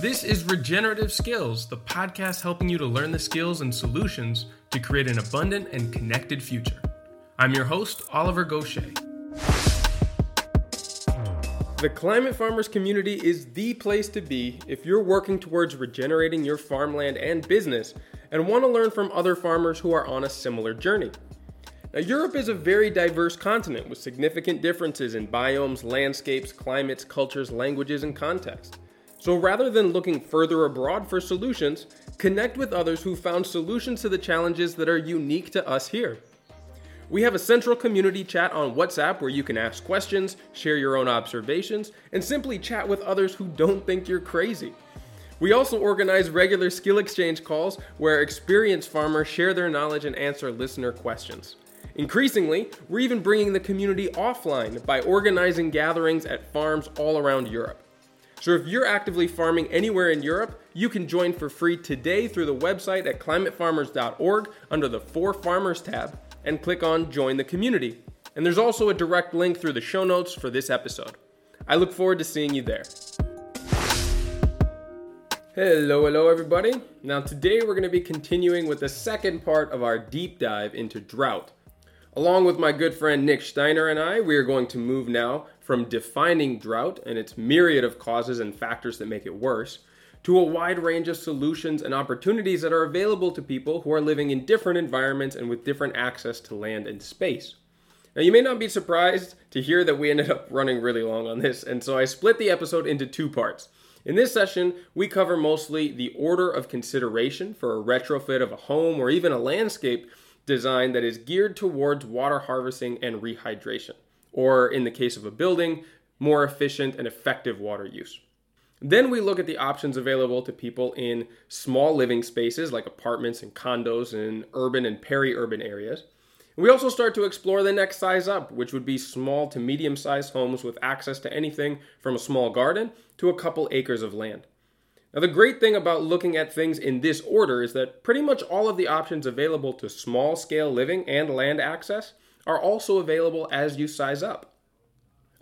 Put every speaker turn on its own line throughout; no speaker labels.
This is Regenerative Skills, the podcast helping you to learn the skills and solutions to create an abundant and connected future. I'm your host, Oliver Goshey. The Climate Farmers community is the place to be if you're working towards regenerating your farmland and business and want to learn from other farmers who are on a similar journey. Now, Europe is a very diverse continent with significant differences in biomes, landscapes, climates, cultures, languages, and context. So rather than looking further abroad for solutions, connect with others who found solutions to the challenges that are unique to us here. We have a central community chat on WhatsApp where you can ask questions, share your own observations, and simply chat with others who don't think you're crazy. We also organize regular skill exchange calls where experienced farmers share their knowledge and answer listener questions. Increasingly, we're even bringing the community offline by organizing gatherings at farms all around Europe. So if you're actively farming anywhere in Europe, you can join for free today through the website at climatefarmers.org under the For Farmers tab and click on Join the Community. And there's also a direct link through the show notes for this episode. I look forward to seeing you there. Hello, hello, everybody. Now, today we're going to be continuing with the second part of our deep dive into drought. Along with my good friend Nick Steiner and I, we are going to move now from defining drought and its myriad of causes and factors that make it worse to a wide range of solutions and opportunities that are available to people who are living in different environments and with different access to land and space. Now, you may not be surprised to hear that we ended up running really long on this, and so I split the episode into two parts. In this session, we cover mostly the order of consideration for a retrofit of a home or even a landscape design that is geared towards water harvesting and rehydration, or in the case of a building, more efficient and effective water use. Then we look at the options available to people in small living spaces like apartments and condos in urban and peri urban areas. We also start to explore the next size up, which would be small to medium sized homes with access to anything from a small garden to a couple acres of land. Now, the great thing about looking at things in this order is that pretty much all of the options available to small scale living and land access are also available as you size up.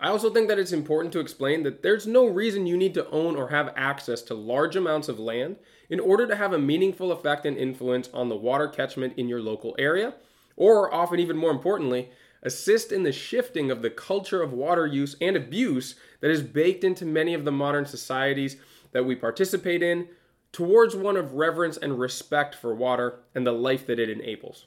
I also think that it's important to explain that there's no reason you need to own or have access to large amounts of land in order to have a meaningful effect and influence on the water catchment in your local area, or often even more importantly, assist in the shifting of the culture of water use and abuse that is baked into many of the modern societies that we participate in towards one of reverence and respect for water and the life that it enables.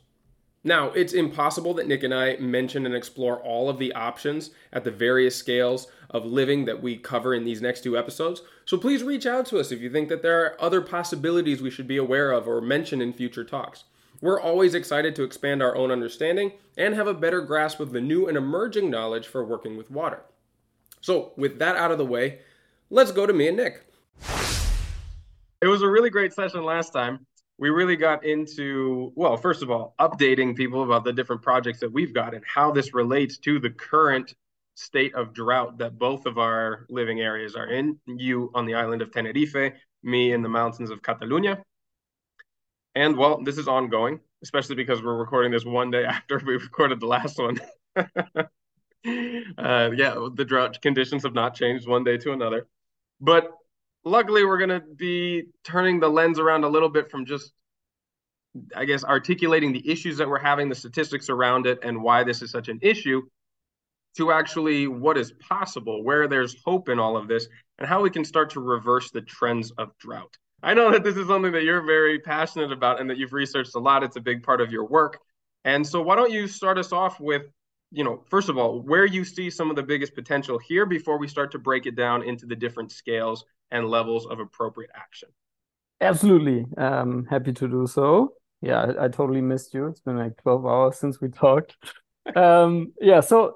Now, it's impossible that Nick and I mention and explore all of the options at the various scales of living that we cover in these next two episodes. So please reach out to us if you think that there are other possibilities we should be aware of or mention in future talks. We're always excited to expand our own understanding and have a better grasp of the new and emerging knowledge for working with water. So, with that out of the way, let's go to me and Nick. It was a really great session last time we really got into, well, first of all, updating people about the different projects that we've got and how this relates to the current state of drought that both of our living areas are in. You on the island of Tenerife, me in the mountains of Catalunya. And well, this is ongoing, especially because we're recording this one day after we recorded the last one. uh, yeah, the drought conditions have not changed one day to another. But luckily we're going to be turning the lens around a little bit from just i guess articulating the issues that we're having the statistics around it and why this is such an issue to actually what is possible where there's hope in all of this and how we can start to reverse the trends of drought. I know that this is something that you're very passionate about and that you've researched a lot. It's a big part of your work. And so why don't you start us off with you know, first of all, where you see some of the biggest potential here before we start to break it down into the different scales and levels of appropriate action.
Absolutely. Um, happy to do so. Yeah, I, I, totally missed you. It's been like 12 hours since we talked. um, yeah, so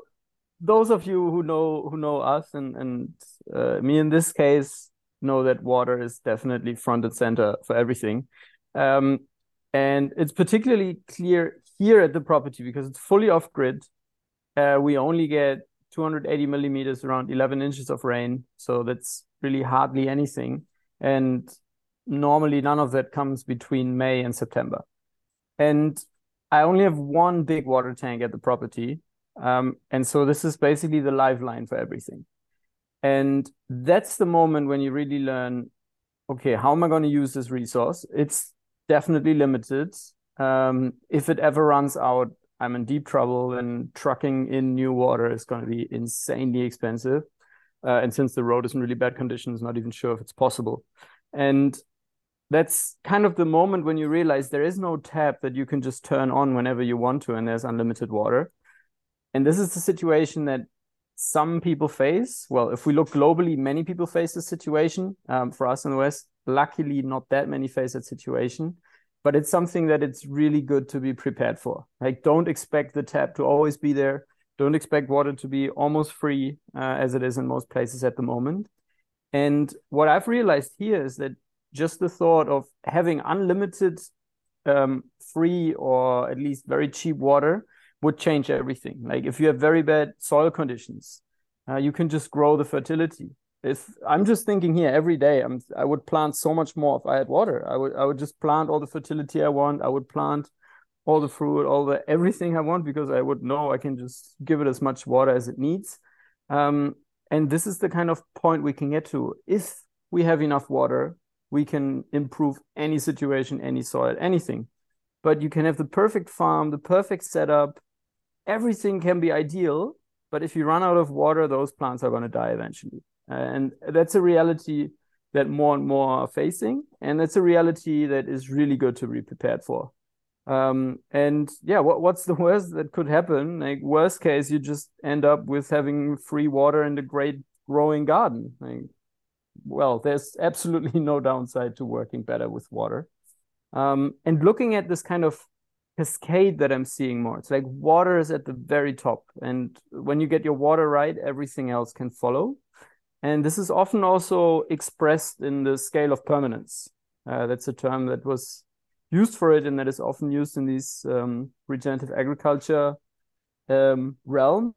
those of you who know who know us and and uh, me in this case know that water is definitely front and center for everything. Um, and it's particularly clear here at the property because it's fully off grid. Uh, we only get 280 millimeters, around 11 inches of rain. So that's really hardly anything. And normally none of that comes between May and September. And I only have one big water tank at the property. Um, and so this is basically the lifeline for everything. And that's the moment when you really learn okay, how am I going to use this resource? It's definitely limited. Um, if it ever runs out, I'm in deep trouble, and trucking in new water is going to be insanely expensive. Uh, and since the road is in really bad conditions, not even sure if it's possible. And that's kind of the moment when you realize there is no tap that you can just turn on whenever you want to, and there's unlimited water. And this is the situation that some people face. Well, if we look globally, many people face this situation. Um, for us in the West, luckily, not that many face that situation. But it's something that it's really good to be prepared for. Like, don't expect the tap to always be there. Don't expect water to be almost free uh, as it is in most places at the moment. And what I've realized here is that just the thought of having unlimited um, free or at least very cheap water would change everything. Like if you have very bad soil conditions, uh, you can just grow the fertility. If I'm just thinking here every day, I'm I would plant so much more if I had water. I would I would just plant all the fertility I want. I would plant all the fruit, all the everything I want because I would know I can just give it as much water as it needs. Um, and this is the kind of point we can get to. If we have enough water, we can improve any situation, any soil, anything. But you can have the perfect farm, the perfect setup, everything can be ideal, but if you run out of water, those plants are going to die eventually. And that's a reality that more and more are facing. And that's a reality that is really good to be prepared for. Um, and yeah, what, what's the worst that could happen? Like worst case, you just end up with having free water in a great growing garden. Like, well, there's absolutely no downside to working better with water. Um, and looking at this kind of cascade that I'm seeing more. It's like water is at the very top. And when you get your water right, everything else can follow. And this is often also expressed in the scale of permanence. Uh, that's a term that was used for it and that is often used in these um, regenerative agriculture um, realms.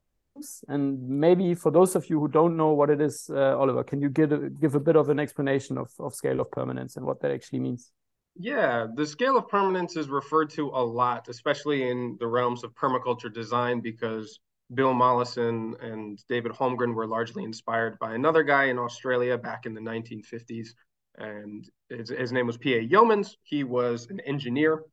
And maybe for those of you who don't know what it is, uh, Oliver, can you give a, give a bit of an explanation of, of scale of permanence and what that actually means?
Yeah, the scale of permanence is referred to a lot, especially in the realms of permaculture design, because Bill Mollison and David Holmgren were largely inspired by another guy in Australia back in the 1950s. And his, his name was P.A. Yeomans. He was an engineer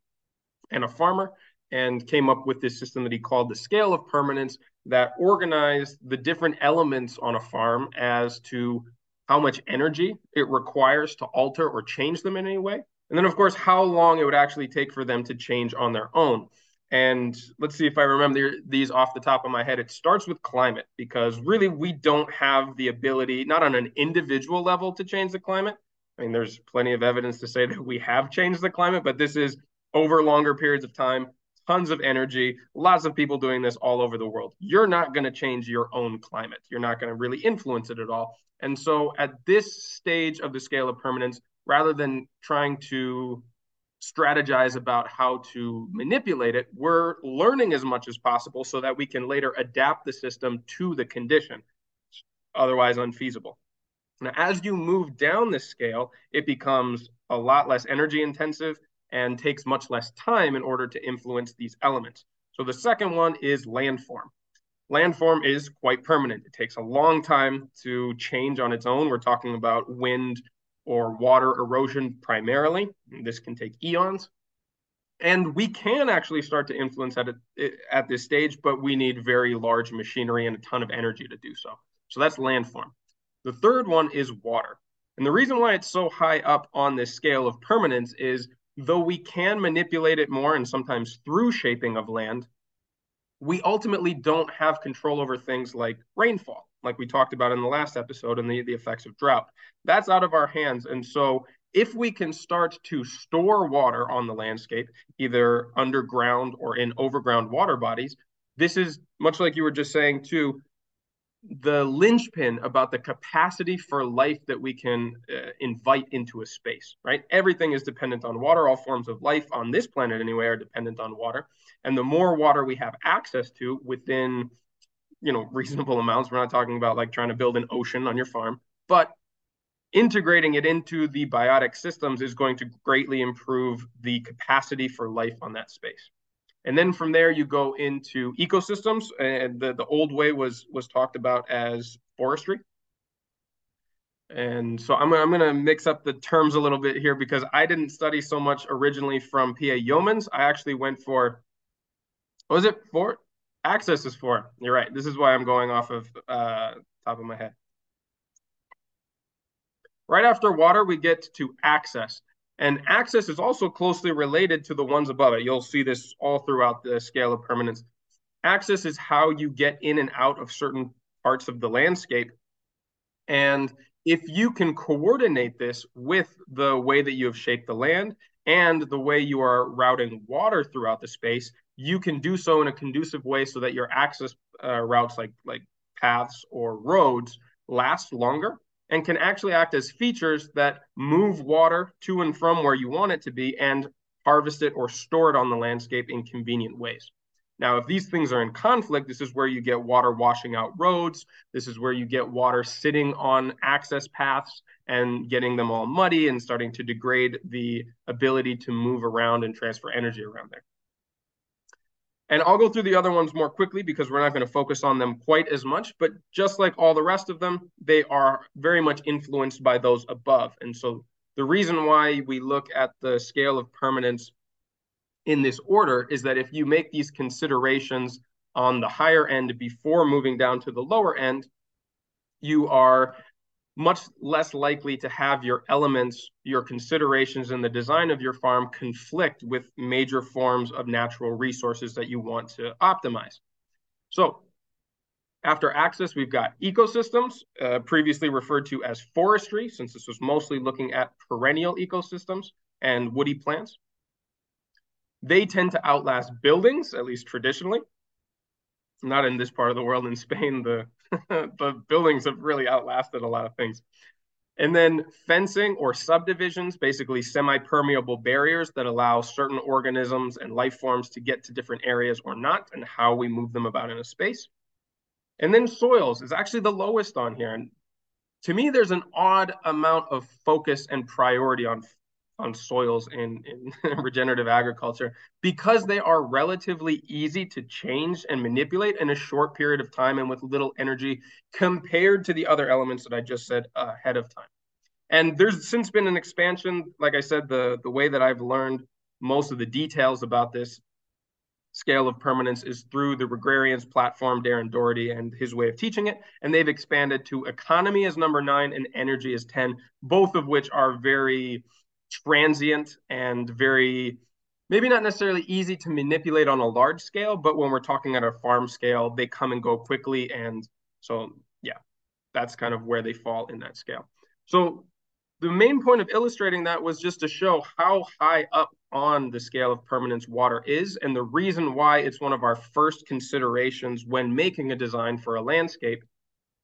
and a farmer and came up with this system that he called the scale of permanence that organized the different elements on a farm as to how much energy it requires to alter or change them in any way and then, of course, how long it would actually take for them to change on their own. And let's see if I remember these off the top of my head. It starts with climate because really we don't have the ability, not on an individual level, to change the climate. I mean, there's plenty of evidence to say that we have changed the climate, but this is over longer periods of time, tons of energy, lots of people doing this all over the world. You're not going to change your own climate. You're not going to really influence it at all. And so at this stage of the scale of permanence, rather than trying to strategize about how to manipulate it, we're learning as much as possible so that we can later adapt the system to the condition, otherwise unfeasible. Now, as you move down this scale, it becomes a lot less energy intensive and takes much less time in order to influence these elements. So the second one is landform. Landform is quite permanent. It takes a long time to change on its own. We're talking about wind, or water erosion primarily. This can take eons. And we can actually start to influence at, it, at this stage, but we need very large machinery and a ton of energy to do so. So that's landform. The third one is water. And the reason why it's so high up on this scale of permanence is though we can manipulate it more and sometimes through shaping of land, we ultimately don't have control over things like rainfall like we talked about in the last episode, and the, the effects of drought. That's out of our hands. And so, if we can start to store water on the landscape, either underground or in overground water bodies, this is much like you were just saying, too, the linchpin about the capacity for life that we can uh, invite into a space, right? Everything is dependent on water. All forms of life on this planet, anyway, are dependent on water. And the more water we have access to within you know reasonable amounts we're not talking about like trying to build an ocean on your farm but integrating it into the biotic systems is going to greatly improve the capacity for life on that space and then from there you go into ecosystems and the, the old way was was talked about as forestry And so I'm, I'm going to mix up the terms a little bit here because I didn't study so much originally from PA Yeomans. I actually went for, what was it, four? Access is four. You're right. This is why I'm going off of uh, top of my head. Right after water, we get to access. And access is also closely related to the ones above it. You'll see this all throughout the scale of permanence. Access is how you get in and out of certain parts of the landscape. And if you can coordinate this with the way that you have shaped the land and the way you are routing water throughout the space, you can do so in a conducive way so that your access uh, routes like like paths or roads last longer and can actually act as features that move water to and from where you want it to be and harvest it or store it on the landscape in convenient ways. Now, if these things are in conflict, this is where you get water washing out roads. This is where you get water sitting on access paths and getting them all muddy and starting to degrade the ability to move around and transfer energy around there. And I'll go through the other ones more quickly because we're not going to focus on them quite as much. But just like all the rest of them, they are very much influenced by those above. And so the reason why we look at the scale of permanence in this order is that if you make these considerations on the higher end before moving down to the lower end, you are much less likely to have your elements, your considerations in the design of your farm conflict with major forms of natural resources that you want to optimize. So after access, we've got ecosystems, uh, previously referred to as forestry, since this was mostly looking at perennial ecosystems and woody plants. They tend to outlast buildings, at least traditionally. Not in this part of the world. In Spain, the, the buildings have really outlasted a lot of things. And then fencing or subdivisions, basically semi permeable barriers that allow certain organisms and life forms to get to different areas or not, and how we move them about in a space. And then soils is actually the lowest on here. And to me, there's an odd amount of focus and priority on on soils in, in regenerative agriculture because they are relatively easy to change and manipulate in a short period of time and with little energy compared to the other elements that I just said uh, ahead of time. And there's since been an expansion. Like I said, the, the way that I've learned most of the details about this scale of permanence is through the Regrarians platform, Darren Doherty, and his way of teaching it. And they've expanded to economy as number nine and energy as 10, both of which are very transient and very maybe not necessarily easy to manipulate on a large scale, but when we're talking at a farm scale, they come and go quickly. And so, yeah, that's kind of where they fall in that scale. So, the main point of illustrating that was just to show how high up on the scale of permanence water is, and the reason why it's one of our first considerations when making a design for a landscape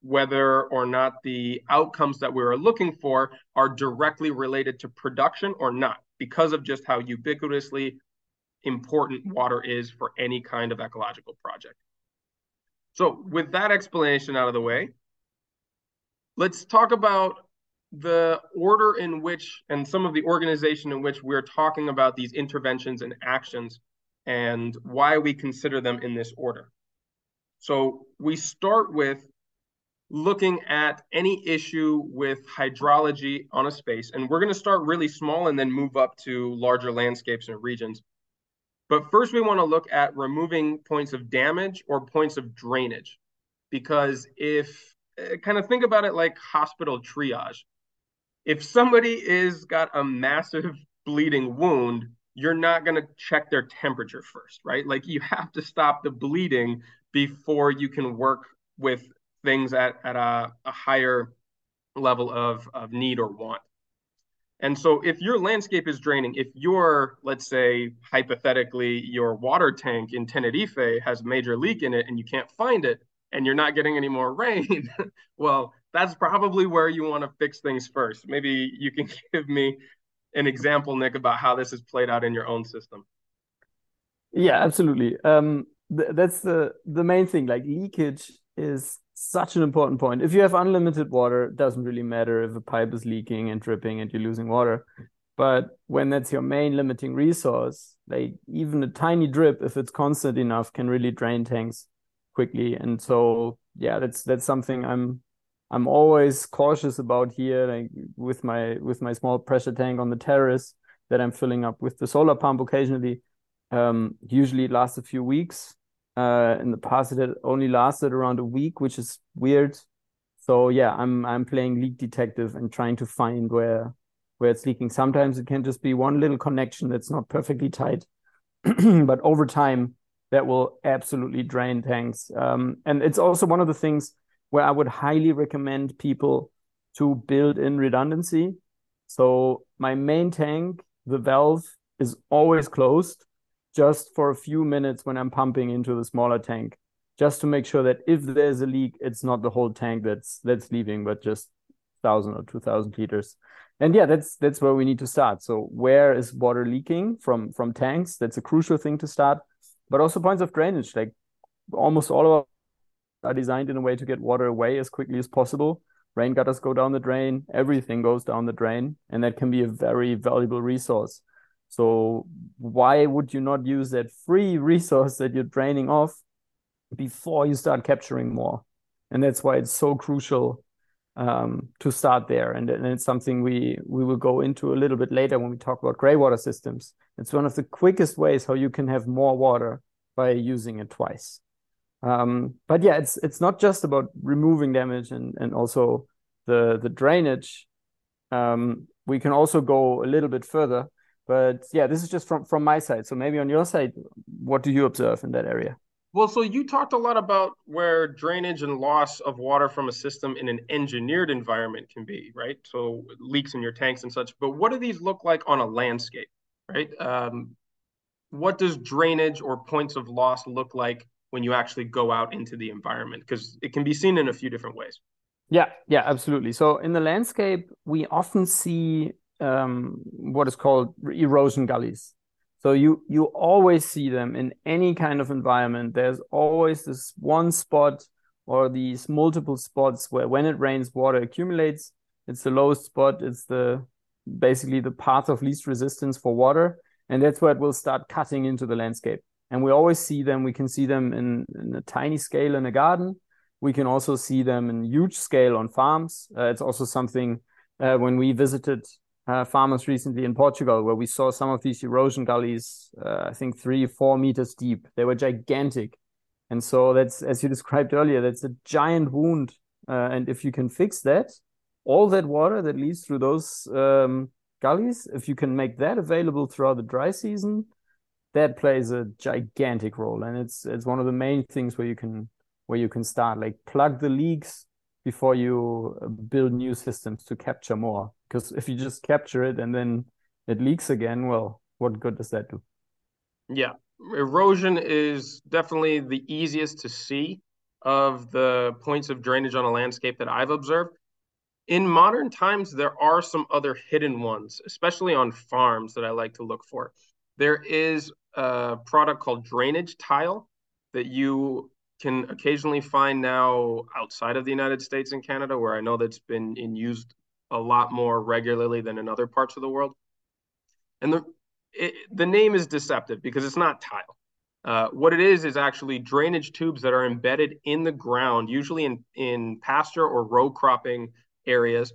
whether or not the outcomes that we are looking for are directly related to production or not, because of just how ubiquitously important water is for any kind of ecological project. So, with that explanation out of the way, let's talk about the order in which and some of the organization in which we're talking about these interventions and actions and why we consider them in this order. So, we start with looking at any issue with hydrology on a space. And we're going to start really small and then move up to larger landscapes and regions. But first, we want to look at removing points of damage or points of drainage. Because if eh, kind of think about it like hospital triage, if somebody is got a massive bleeding wound, you're not going to check their temperature first, right? Like you have to stop the bleeding before you can work with things at, at a, a higher level of, of need or want. And so if your landscape is draining, if your, let's say, hypothetically, your water tank in Tenerife has a major leak in it and you can't find it and you're not getting any more rain, well, that's probably where you want to fix things first. Maybe you can give me an example, Nick, about how this has played out in your own system.
Yeah, absolutely. Um, th- that's the the main thing. Like leakage is such an important point. If you have unlimited water, it doesn't really matter if a pipe is leaking and dripping and you're losing water. But when that's your main limiting resource, like even a tiny drip, if it's constant enough, can really drain tanks quickly. And so, yeah, that's that's something I'm I'm always cautious about here, like with my with my small pressure tank on the terrace that I'm filling up with the solar pump occasionally. Um, usually it lasts a few weeks. Uh, in the past, it had only lasted around a week, which is weird. So yeah, I'm I'm playing leak detective and trying to find where where it's leaking. Sometimes it can just be one little connection that's not perfectly tight, but over time that will absolutely drain tanks. Um, and it's also one of the things where I would highly recommend people to build in redundancy. So my main tank, the valve is always closed just for a few minutes when I'm pumping into the smaller tank, just to make sure that if there's a leak, it's not the whole tank that's that's leaving, but just thousand or two thousand liters. And yeah, that's that's where we need to start. So where is water leaking from from tanks? That's a crucial thing to start. But also points of drainage, like almost all of are designed in a way to get water away as quickly as possible. Rain gutters go down the drain, everything goes down the drain, and that can be a very valuable resource. So why would you not use that free resource that you're draining off before you start capturing more? And that's why it's so crucial um, to start there. And, and it's something we we will go into a little bit later when we talk about gray water systems. It's one of the quickest ways how you can have more water by using it twice. Um, but yeah, it's it's not just about removing damage and and also the the drainage. Um, we can also go a little bit further. But yeah, this is just from from my side. So maybe on your side, what do you observe in that area?
Well, so you talked a lot about where drainage and loss of water from a system in an engineered environment can be, right? So leaks in your tanks and such. But what do these look like on a landscape, right? Um, what does drainage or points of loss look like when you actually go out into the environment because it can be seen in a few different ways
yeah yeah absolutely so in the landscape we often see um, what is called erosion gullies so you you always see them in any kind of environment there's always this one spot or these multiple spots where when it rains water accumulates it's the lowest spot it's the basically the path of least resistance for water and that's where it will start cutting into the landscape and we always see them. We can see them in, in a tiny scale in a garden. We can also see them in huge scale on farms. Uh, it's also something uh, when we visited uh, farmers recently in Portugal, where we saw some of these erosion gullies, uh, I think three, four meters deep. They were gigantic. And so that's, as you described earlier, that's a giant wound. Uh, and if you can fix that, all that water that leads through those um, gullies, if you can make that available throughout the dry season, that plays a gigantic role and it's it's one of the main things where you can where you can start like plug the leaks before you uh, build new systems to capture more because if you just capture it and then it leaks again well what good does that do?
Yeah. Erosion is definitely the easiest to see of the points of drainage on a landscape that i've observed. In modern times there are some other hidden ones especially on farms that i like to look for. There is a product called Drainage Tile that you can occasionally find now outside of the United States and Canada, where I know that's been in used a lot more regularly than in other parts of the world. And the it, the name is deceptive because it's not tile. Uh, what it is is actually drainage tubes that are embedded in the ground, usually in in pasture or row cropping areas.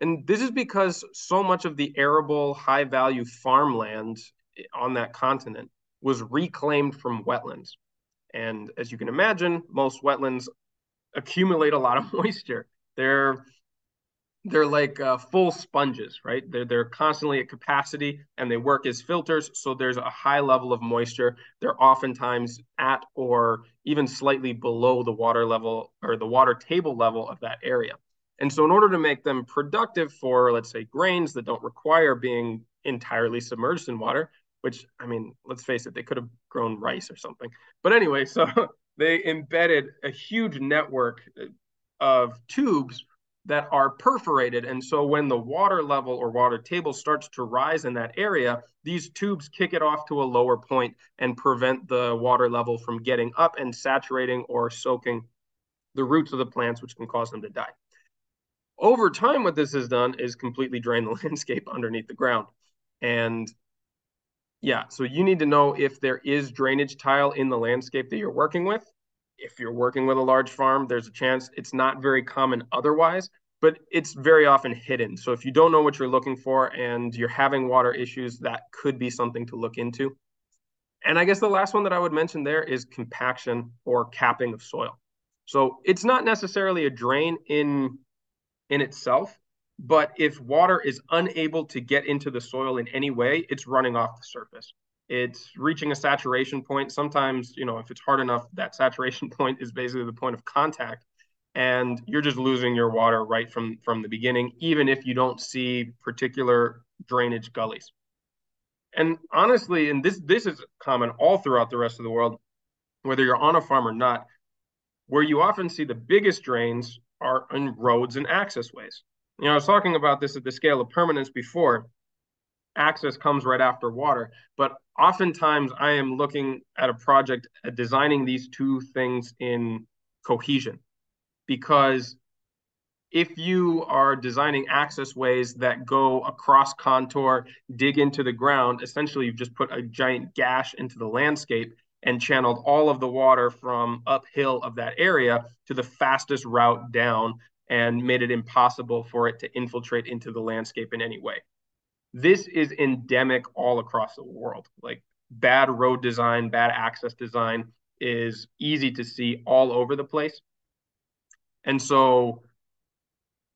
And this is because so much of the arable, high value farmland on that continent was reclaimed from wetlands. And as you can imagine, most wetlands accumulate a lot of moisture. They're they're like uh, full sponges, right? They're they're constantly at capacity and they work as filters. So there's a high level of moisture. They're oftentimes at or even slightly below the water level or the water table level of that area. And so in order to make them productive for, let's say, grains that don't require being entirely submerged in water, which I mean, let's face it, they could have grown rice or something. But anyway, so they embedded a huge network of tubes that are perforated. And so when the water level or water table starts to rise in that area, these tubes kick it off to a lower point and prevent the water level from getting up and saturating or soaking the roots of the plants, which can cause them to die. Over time, what this has done is completely drain the landscape underneath the ground. And yeah, so you need to know if there is drainage tile in the landscape that you're working with. If you're working with a large farm, there's a chance it's not very common otherwise, but it's very often hidden. So if you don't know what you're looking for and you're having water issues, that could be something to look into. And I guess the last one that I would mention there is compaction or capping of soil. So it's not necessarily a drain in in itself, but if water is unable to get into the soil in any way, it's running off the surface. It's reaching a saturation point. Sometimes, you know, if it's hard enough, that saturation point is basically the point of contact and you're just losing your water right from from the beginning even if you don't see particular drainage gullies and honestly and this this is common all throughout the rest of the world whether you're on a farm or not where you often see the biggest drains are in roads and access ways. You know, I was talking about this at the scale of permanence before. Access comes right after water, but oftentimes I am looking at a project at designing these two things in cohesion because if you are designing access ways that go across contour, dig into the ground, essentially you've just put a giant gash into the landscape and channeled all of the water from uphill of that area to the fastest route down and made it impossible for it to infiltrate into the landscape in any way. This is endemic all across the world. Like bad road design, bad access design is easy to see all over the place. And so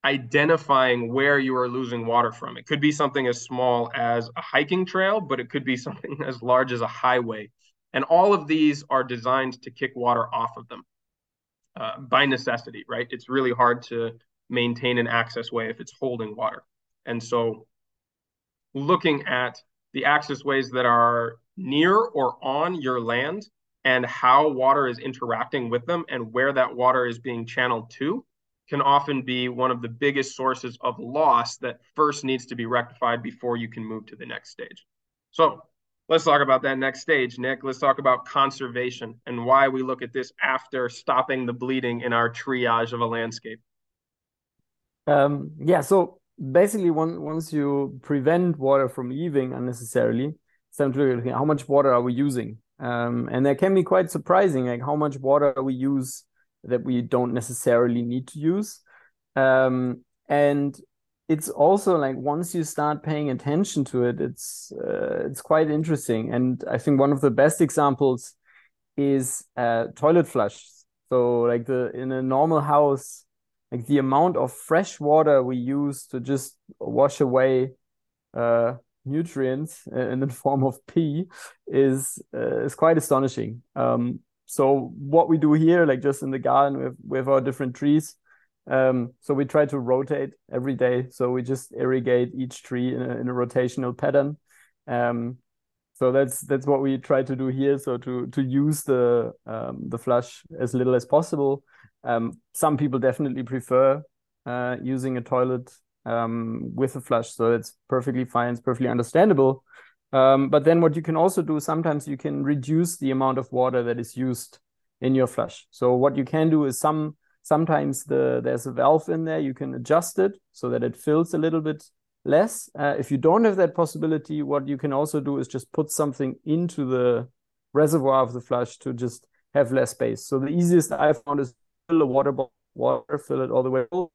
identifying where you are losing water from. It could be something as small as a hiking trail, but it could be something as large as a highway and all of these are designed to kick water off of them uh, by necessity, right? It's really hard to maintain an access way if it's holding water. And so looking at the access ways that are near or on your land and how water is interacting with them and where that water is being channeled to can often be one of the biggest sources of loss that first needs to be rectified before you can move to the next stage. So let's talk about that next stage, Nick. Let's talk about conservation and why we look at this after stopping the bleeding in our triage of a landscape.
Um, yeah, so basically, one, once you prevent water from leaving unnecessarily, how much water are we using. Um, and that can be quite surprising, like how much water we use that we don't necessarily need to use. Um, and it's also like once you start paying attention to it, it's uh, it's quite interesting. And I think one of the best examples is uh, toilet flush. So like the in a normal house, like the amount of fresh water we use to just wash away uh, nutrients in the form of pee is uh, is quite astonishing. Um, so what we do here, like just in the garden with with our different trees, um, so we try to rotate every day. So we just irrigate each tree in a, in a rotational pattern. Um, so that's that's what we try to do here. So to to use the um, the flush as little as possible. Um, some people definitely prefer uh, using a toilet um, with a flush, so it's perfectly fine. It's perfectly understandable. Um, but then what you can also do sometimes you can reduce the amount of water that is used in your flush. So what you can do is some Sometimes the there's a valve in there, you can adjust it so that it fills a little bit less. Uh, if you don't have that possibility, what you can also do is just put something into the reservoir of the flush to just have less space. So the easiest I found is fill a water bottle, water, fill it all the way, put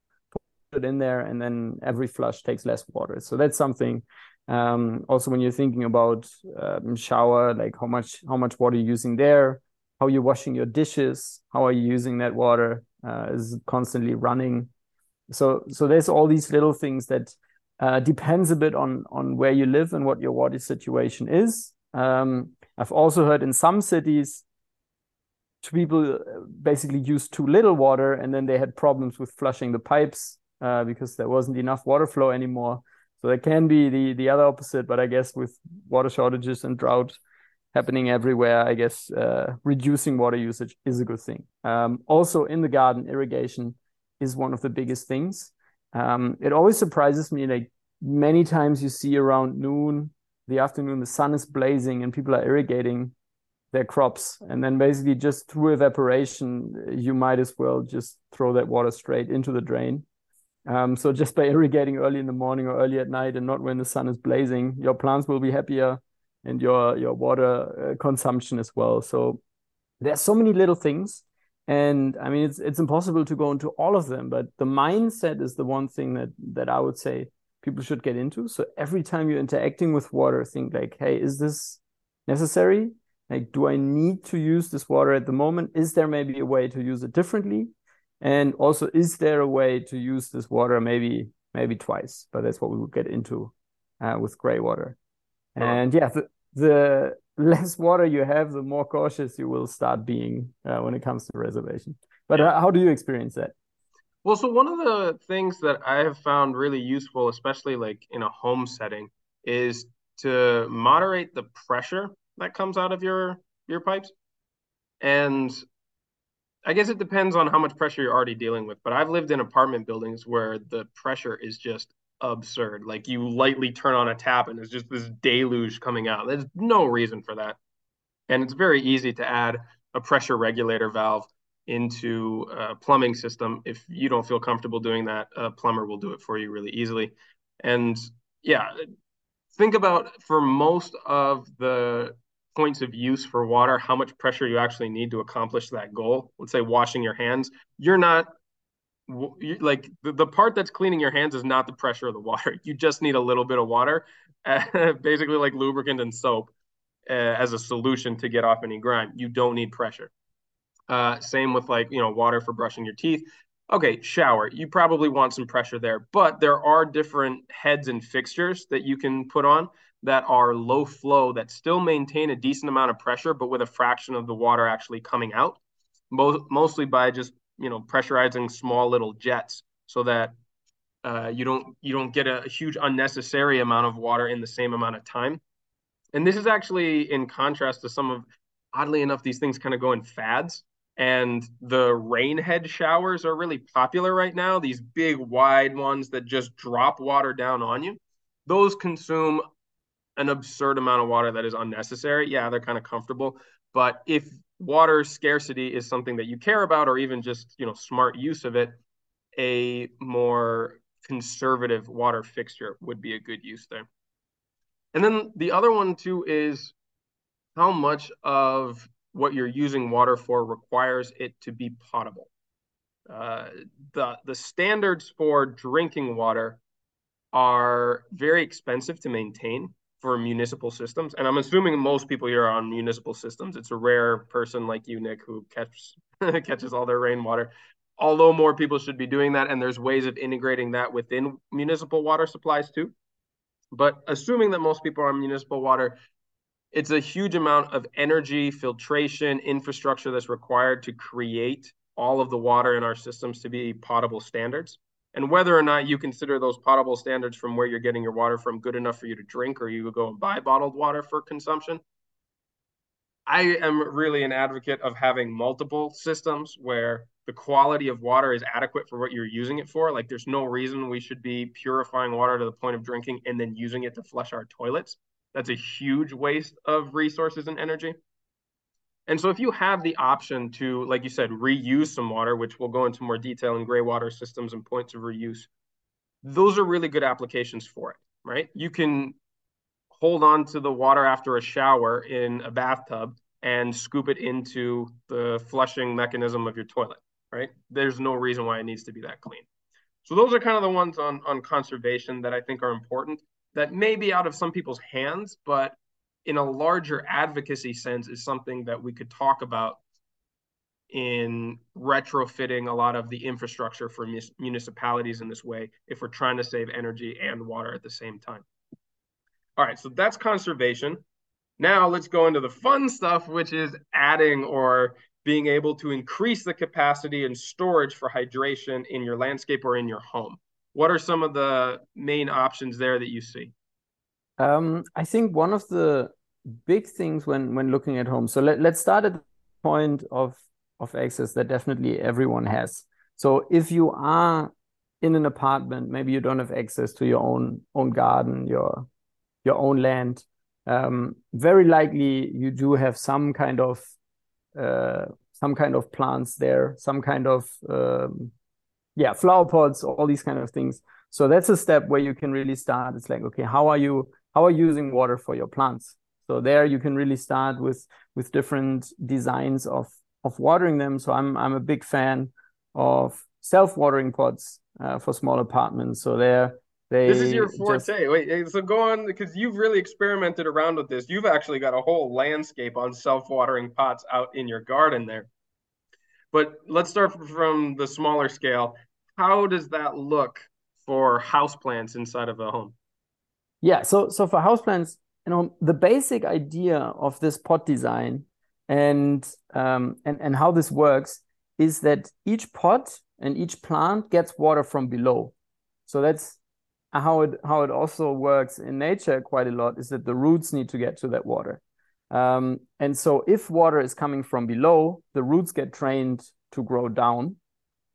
it in there, and then every flush takes less water. So that's something. Um, also, when you're thinking about um, shower, like how much how much water you're using there, how you're washing your dishes, how are you using that water? uh, is constantly running. So so there's all these little things that uh, depends a bit on on where you live and what your water situation is. Um, I've also heard in some cities people uh, basically use too little water and then they had problems with flushing the pipes uh, because there wasn't enough water flow anymore. So that can be the the other opposite, but I guess with water shortages and drought, happening everywhere, I guess uh, reducing water usage is a good thing. Um, also, in the garden, irrigation is one of the biggest things. Um, it always surprises me, like many times you see around noon, the afternoon, the sun is blazing and people are irrigating their crops. And then basically, just through evaporation, you might as well just throw that water straight into the drain. Um, so just by irrigating early in the morning or early at night and not when the sun is blazing, your plants will be happier and your your water uh, consumption as well. So there's so many little things, And I mean, it's it's impossible to go into all of them, but the mindset is the one thing that that I would say people should get into. So every time you're interacting with water, think like, hey, is this necessary? Like, do I need to use this water at the moment? Is there maybe a way to use it differently? And also, is there a way to use this water maybe maybe twice? But that's what we will get into uh, with gray water. And yeah, the, the less water you have, the more cautious you will start being uh, when it comes to reservation. But yeah. how do you experience that?
Well, so one of the things that I have found really useful, especially like in a home setting, is to moderate the pressure that comes out of your your pipes. And I guess it depends on how much pressure you're already dealing with, but I've lived in apartment buildings where the pressure is just absurd. Like you lightly turn on a tap and there's just this deluge coming out. There's no reason for that. And it's very easy to add a pressure regulator valve into a plumbing system. If you don't feel comfortable doing that, a plumber will do it for you really easily. And yeah, think about for most of the points of use for water, how much pressure you actually need to accomplish that goal. Let's say washing your hands. You're not like the, the part that's cleaning your hands is not the pressure of the water. You just need a little bit of water, uh, basically like lubricant and soap uh, as a solution to get off any grime. You don't need pressure. Uh, same with like, you know, water for brushing your teeth. Okay, shower. You probably want some pressure there, but there are different heads and fixtures that you can put on that are low flow that still maintain a decent amount of pressure, but with a fraction of the water actually coming out, most, mostly by just you know pressurizing small little jets so that uh, you don't you don't get a, huge unnecessary amount of water in the same amount of time. And this is actually in contrast to some of oddly enough these things kind of go in fads. And the rain head showers are really popular right now these big wide ones that just drop water down on you. Those consume an absurd amount of water that is unnecessary. Yeah they're kind of comfortable. But if water scarcity is something that you care about or even just you know smart use of it a more conservative water fixture would be a good use there. And then the other one too is how much of what you're using water for requires it to be potable. Uh, the the standards for drinking water are very expensive to maintain for municipal systems. And I'm assuming most people here are on municipal systems. It's a rare person like you, Nick, who catches catches all their rainwater. Although more people should be doing that, and there's ways of integrating that within municipal water supplies too. But assuming that most people are on municipal water, it's a huge amount of energy, filtration, infrastructure that's required to create all of the water in our systems to be potable standards and whether or not you consider those potable standards from where you're getting your water from good enough for you to drink or you go and buy bottled water for consumption. I am really an advocate of having multiple systems where the quality of water is adequate for what you're using it for. Like there's no reason we should be purifying water to the point of drinking and then using it to flush our toilets. That's a huge waste of resources and energy and so if you have the option to, like you said, reuse some water, which we'll go into more detail in gray water systems and points of reuse, those are really good applications for it, right? You can hold on to the water after a shower in a bathtub and scoop it into the flushing mechanism of your toilet, right? There's no reason why it needs to be that clean. So those are kind of the ones on, on conservation that I think are important that may be out of some people's hands, but in a larger advocacy sense is something that we could talk about in retrofitting a lot of the infrastructure for municipalities in this way if we're trying to save energy and water at the same time. All right, so that's conservation. Now let's go into the fun stuff, which is adding or being able to increase the capacity and storage for hydration in your landscape or in your home. What are some of the main options there that you see?
Um, I think one of the big things when when looking at home. So let, let's start at the point of of access that definitely everyone has. So if you are in an apartment, maybe you don't have access to your own own garden, your your own land. Um, very likely you do have some kind of uh, some kind of plants there, some kind of um, yeah flower pots, all these kind of things. So that's a step where you can really start. It's like okay, how are you how are you using water for your plants? So there you can really start with with different designs of of watering them. So I'm I'm a big fan of self-watering pots uh, for small apartments. So they're they
this is your forte. Just... Wait, so go on because you've really experimented around with this. You've actually got a whole landscape on self-watering pots out in your garden there. But let's start from the smaller scale. How does that look for houseplants inside of a home?
Yeah, so so for houseplants, you know, the basic idea of this pot design and um, and and how this works is that each pot and each plant gets water from below. So that's how it how it also works in nature quite a lot is that the roots need to get to that water. Um, and so if water is coming from below, the roots get trained to grow down.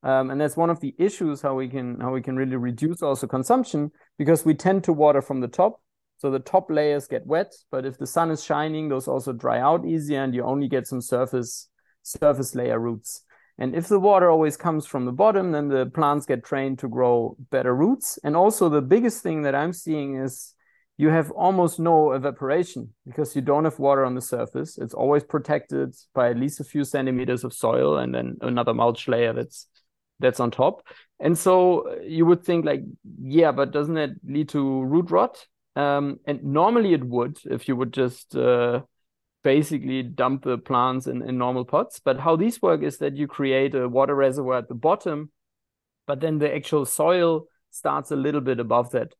Um, and that's one of the issues how we can how we can really reduce also consumption because we tend to water from the top. So the top layers get wet, but if the sun is shining, those also dry out easier and you only get some surface surface layer roots. And if the water always comes from the bottom, then the plants get trained to grow better roots. And also, the biggest thing that I'm seeing is you have almost no evaporation because you don't have water on the surface. It's always protected by at least a few centimeters of soil and then another mulch layer that's that's on top. And so you would think like, yeah, but doesn't it lead to root rot? Um, and normally it would if you would just uh, basically dump the plants in, in normal pots. But how these work is that you create a water reservoir at the bottom, but then the actual soil starts a little bit above that.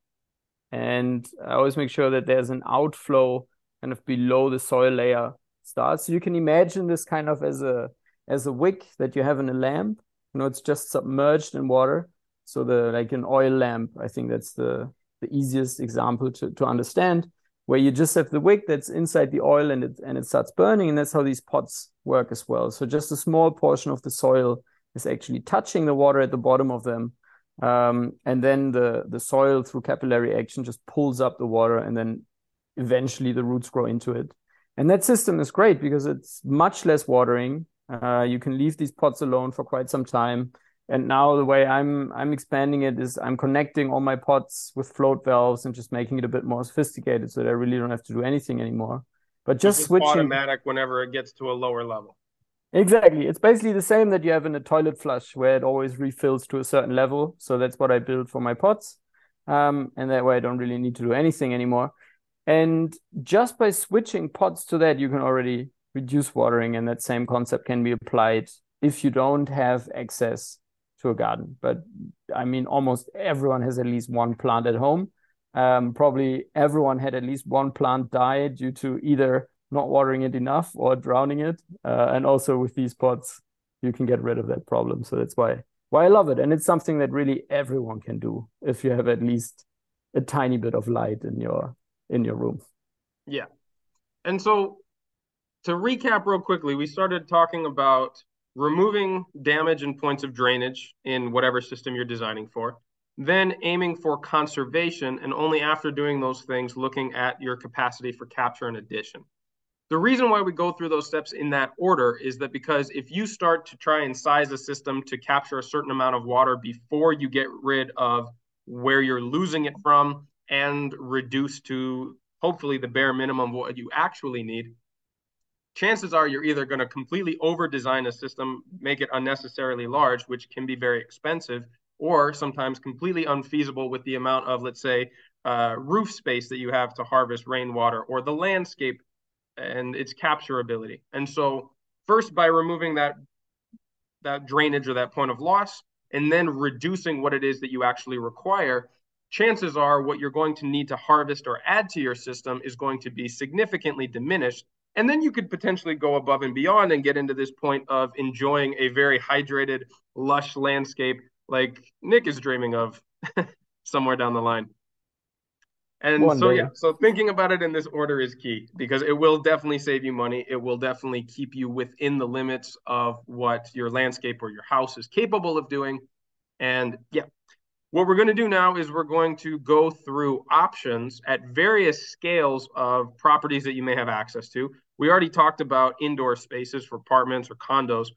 And I always make sure that there's an outflow kind of below the soil layer starts. So you can imagine this kind of as a as a wick that you have in a lamp. You know, it's just submerged in water. So the like an oil lamp, I think that's the the easiest example to, to understand where you just have the wick that's inside the oil and it and it starts burning and that's how these pots work as well. So just a small portion of the soil is actually touching the water at the bottom of them um, and then the the soil through capillary action just pulls up the water and then eventually the roots grow into it. And that system is great because it's much less watering. Uh, you can leave these pots alone for quite some time and now the way I'm I'm expanding it is I'm connecting all my pots with float valves and just making it a bit more sophisticated so that I really don't have to do anything anymore. But just, just switching
automatic whenever it gets to a lower level.
Exactly. It's basically the same that you have in a toilet flush where it always refills to a certain level. So that's what I build for my pots. Um, and that way I don't really need to do anything anymore. And just by switching pots to that, you can already reduce watering, and that same concept can be applied if you don't have access to a garden. But I mean, almost everyone has at least one plant at home. Um, probably everyone had at least one plant die due to either not watering it enough or drowning it. Uh, and also with these pots, you can get rid of that problem. So that's why why I love it, and it's something that really everyone can do if you have at least a tiny bit of light in your in your room.
Yeah, and so to recap real quickly, we started talking about removing damage and points of drainage in whatever system you're designing for, then aiming for conservation, and only after doing those things, looking at your capacity for capture and addition. The reason why we go through those steps in that order is that because if you start to try and size a system to capture a certain amount of water before you get rid of where you're losing it from and reduce to hopefully the bare minimum what you actually need, chances are you're either going to completely over design a system, make it unnecessarily large, which can be very expensive, or sometimes completely unfeasible with the amount of, let's say, uh, roof space that you have to harvest rainwater or the landscape and its capturability. And so, first, by removing that that drainage or that point of loss, and then reducing what it is that you actually require, chances are what you're going to need to harvest or add to your system is going to be significantly diminished and then you could potentially go above and beyond and get into this point of enjoying a very hydrated, lush landscape like Nick is dreaming of somewhere down the line. And One so, day. yeah, so thinking about it in this order is key because it will definitely save you money. It will definitely keep you within the limits of what your landscape or your house is capable of doing. And yeah, what we're going to do now is we're going to go through options at various scales of properties that you may have access to. We already talked about indoor spaces for apartments or condos.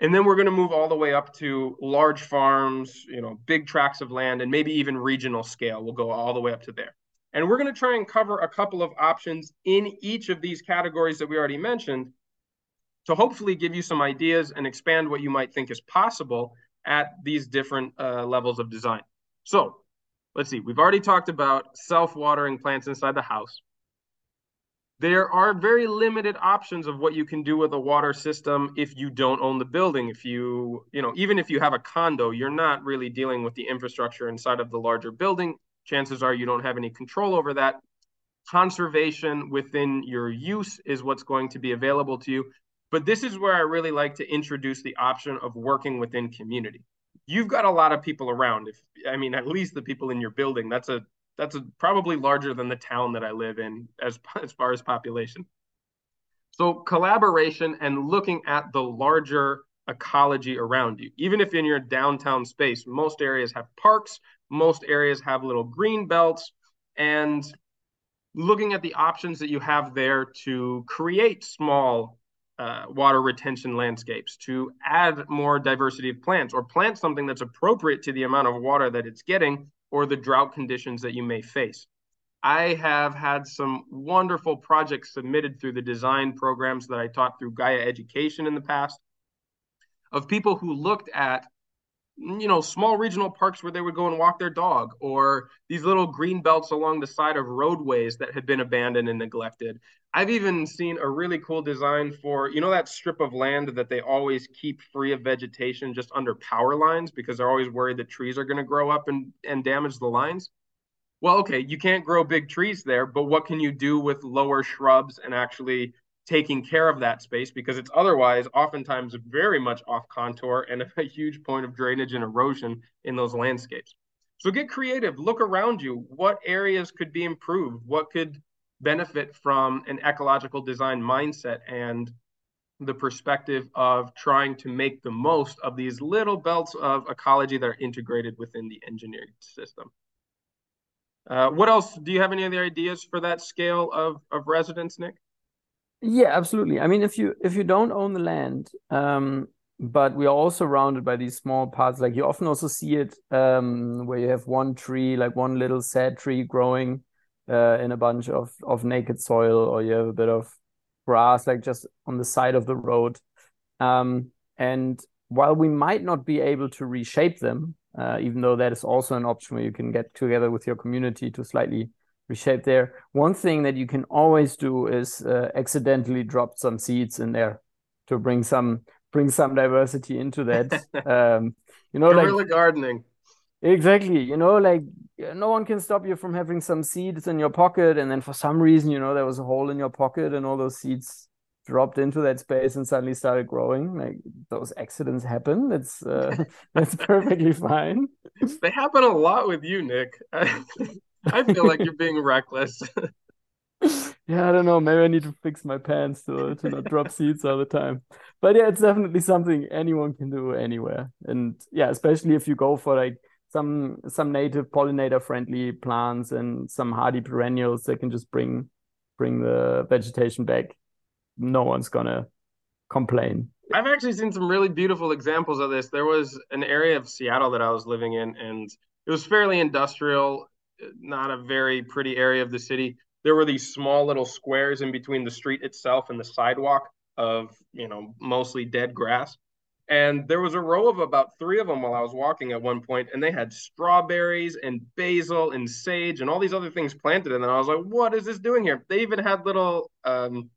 And then we're going to move all the way up to large farms, you know, big tracts of land, and maybe even regional scale. We'll go all the way up to there. And we're going to try and cover a couple of options in each of these categories that we already mentioned to hopefully give you some ideas and expand what you might think is possible at these different uh, levels of design. So let's see, we've already talked about self-watering plants inside the house. There are very limited options of what you can do with a water system if you don't own the building. If you, you know, even if you have a condo, you're not really dealing with the infrastructure inside of the larger building. Chances are you don't have any control over that. Conservation within your use is what's going to be available to you. But this is where I really like to introduce the option of working within community. You've got a lot of people around. If I mean, at least the people in your building. That's a that's a, probably larger than the town that I live in as as far as population. So collaboration and looking at the larger ecology around you. Even if in your downtown space, most areas have parks, most areas have little green belts, and looking at the options that you have there to create small uh, water retention landscapes, to add more diversity of plants, or plant something that's appropriate to the amount of water that it's getting or the drought conditions that you may face. I have had some wonderful projects submitted through the design programs that I taught through Gaia Education in the past of people who looked at you know, small regional parks where they would go and walk their dog, or these little green belts along the side of roadways that had been abandoned and neglected. I've even seen a really cool design for, you know, that strip of land that they always keep free of vegetation just under power lines because they're always worried that trees are going to grow up and, and damage the lines. Well, okay, you can't grow big trees there, but what can you do with lower shrubs and actually taking care of that space because it's otherwise oftentimes very much off contour and a huge point of drainage and erosion in those landscapes. So get creative, look around you. What areas could be improved? What could benefit from an ecological design mindset and the perspective of trying to make the most of these little belts of ecology that are integrated within the engineered system. Uh, what else? Do you have any other ideas for that scale of, of residence, Nick?
Yeah, absolutely. I mean, if you if you don't own the land, um, but we are all surrounded by these small parts. Like you often also see it um, where you have one tree, like one little sad tree growing uh, in a bunch of of naked soil, or you have a bit of grass, like just on the side of the road. Um, and while we might not be able to reshape them, uh, even though that is also an option where you can get together with your community to slightly reshape there. One thing that you can always do is uh, accidentally drop some seeds in there to bring some bring some diversity into that. um, you know,
Guerrilla like gardening.
Exactly. You know, like no one can stop you from having some seeds in your pocket, and then for some reason, you know, there was a hole in your pocket, and all those seeds dropped into that space and suddenly started growing. Like those accidents happen. That's uh, that's perfectly fine.
They happen a lot with you, Nick. I feel like you're being reckless.
yeah, I don't know. Maybe I need to fix my pants to to not drop seeds all the time. But yeah, it's definitely something anyone can do anywhere. And yeah, especially if you go for like some some native pollinator friendly plants and some hardy perennials that can just bring bring the vegetation back. No one's gonna complain.
I've actually seen some really beautiful examples of this. There was an area of Seattle that I was living in, and it was fairly industrial not a very pretty area of the city. There were these small little squares in between the street itself and the sidewalk of, you know, mostly dead grass. And there was a row of about three of them while I was walking at one point, and they had strawberries and basil and sage and all these other things planted. And then I was like, what is this doing here? They even had little um,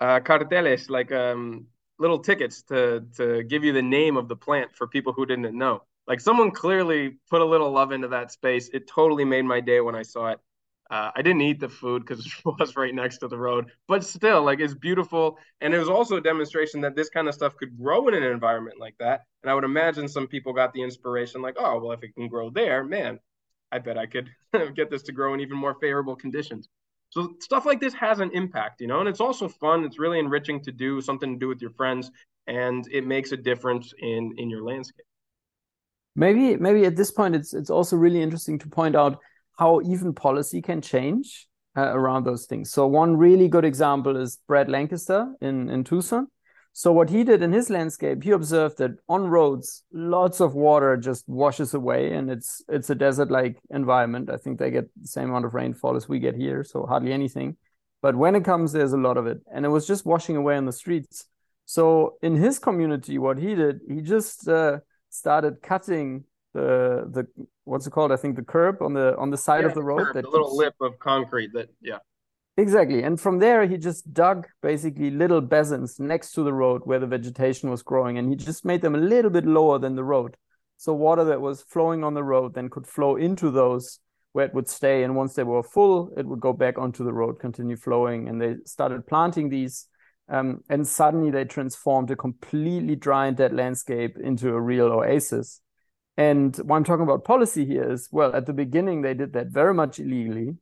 uh, carteles, like um, little tickets to to give you the name of the plant for people who didn't know. Like someone clearly put a little love into that space. It totally made my day when I saw it. Uh, I didn't eat the food because it was right next to the road, but still, like it's beautiful. And it was also a demonstration that this kind of stuff could grow in an environment like that. And I would imagine some people got the inspiration, like, oh, well, if it can grow there, man, I bet I could get this to grow in even more favorable conditions. So stuff like this has an impact, you know, and it's also fun. It's really enriching to do something to do with your friends, and it makes a difference in in your landscape.
Maybe maybe at this point it's it's also really interesting to point out how even policy can change uh, around those things. So one really good example is Brad Lancaster in in Tucson. So what he did in his landscape, he observed that on roads, lots of water just washes away, and it's it's a desert-like environment. I think they get the same amount of rainfall as we get here, so hardly anything. but when it comes, there's a lot of it, and it was just washing away on the streets. So in his community, what he did, he just uh, started cutting the the what's it called? I think the curb on the on the side
Yeah,
of the road
curb,
that
the little
keeps
lip of concrete that yeah.
Exactly. And from there, he just dug basically little basins next to the road where the vegetation was growing. And he just made them a little bit lower than the road. So water that was flowing on the road then could flow into those where it would stay. And once they were full, it would go back onto the road, continue flowing. And they started planting these. Um, and suddenly they transformed a completely dry and dead landscape into a real oasis. And what I'm talking about policy here is well, at the beginning, they did that very much illegally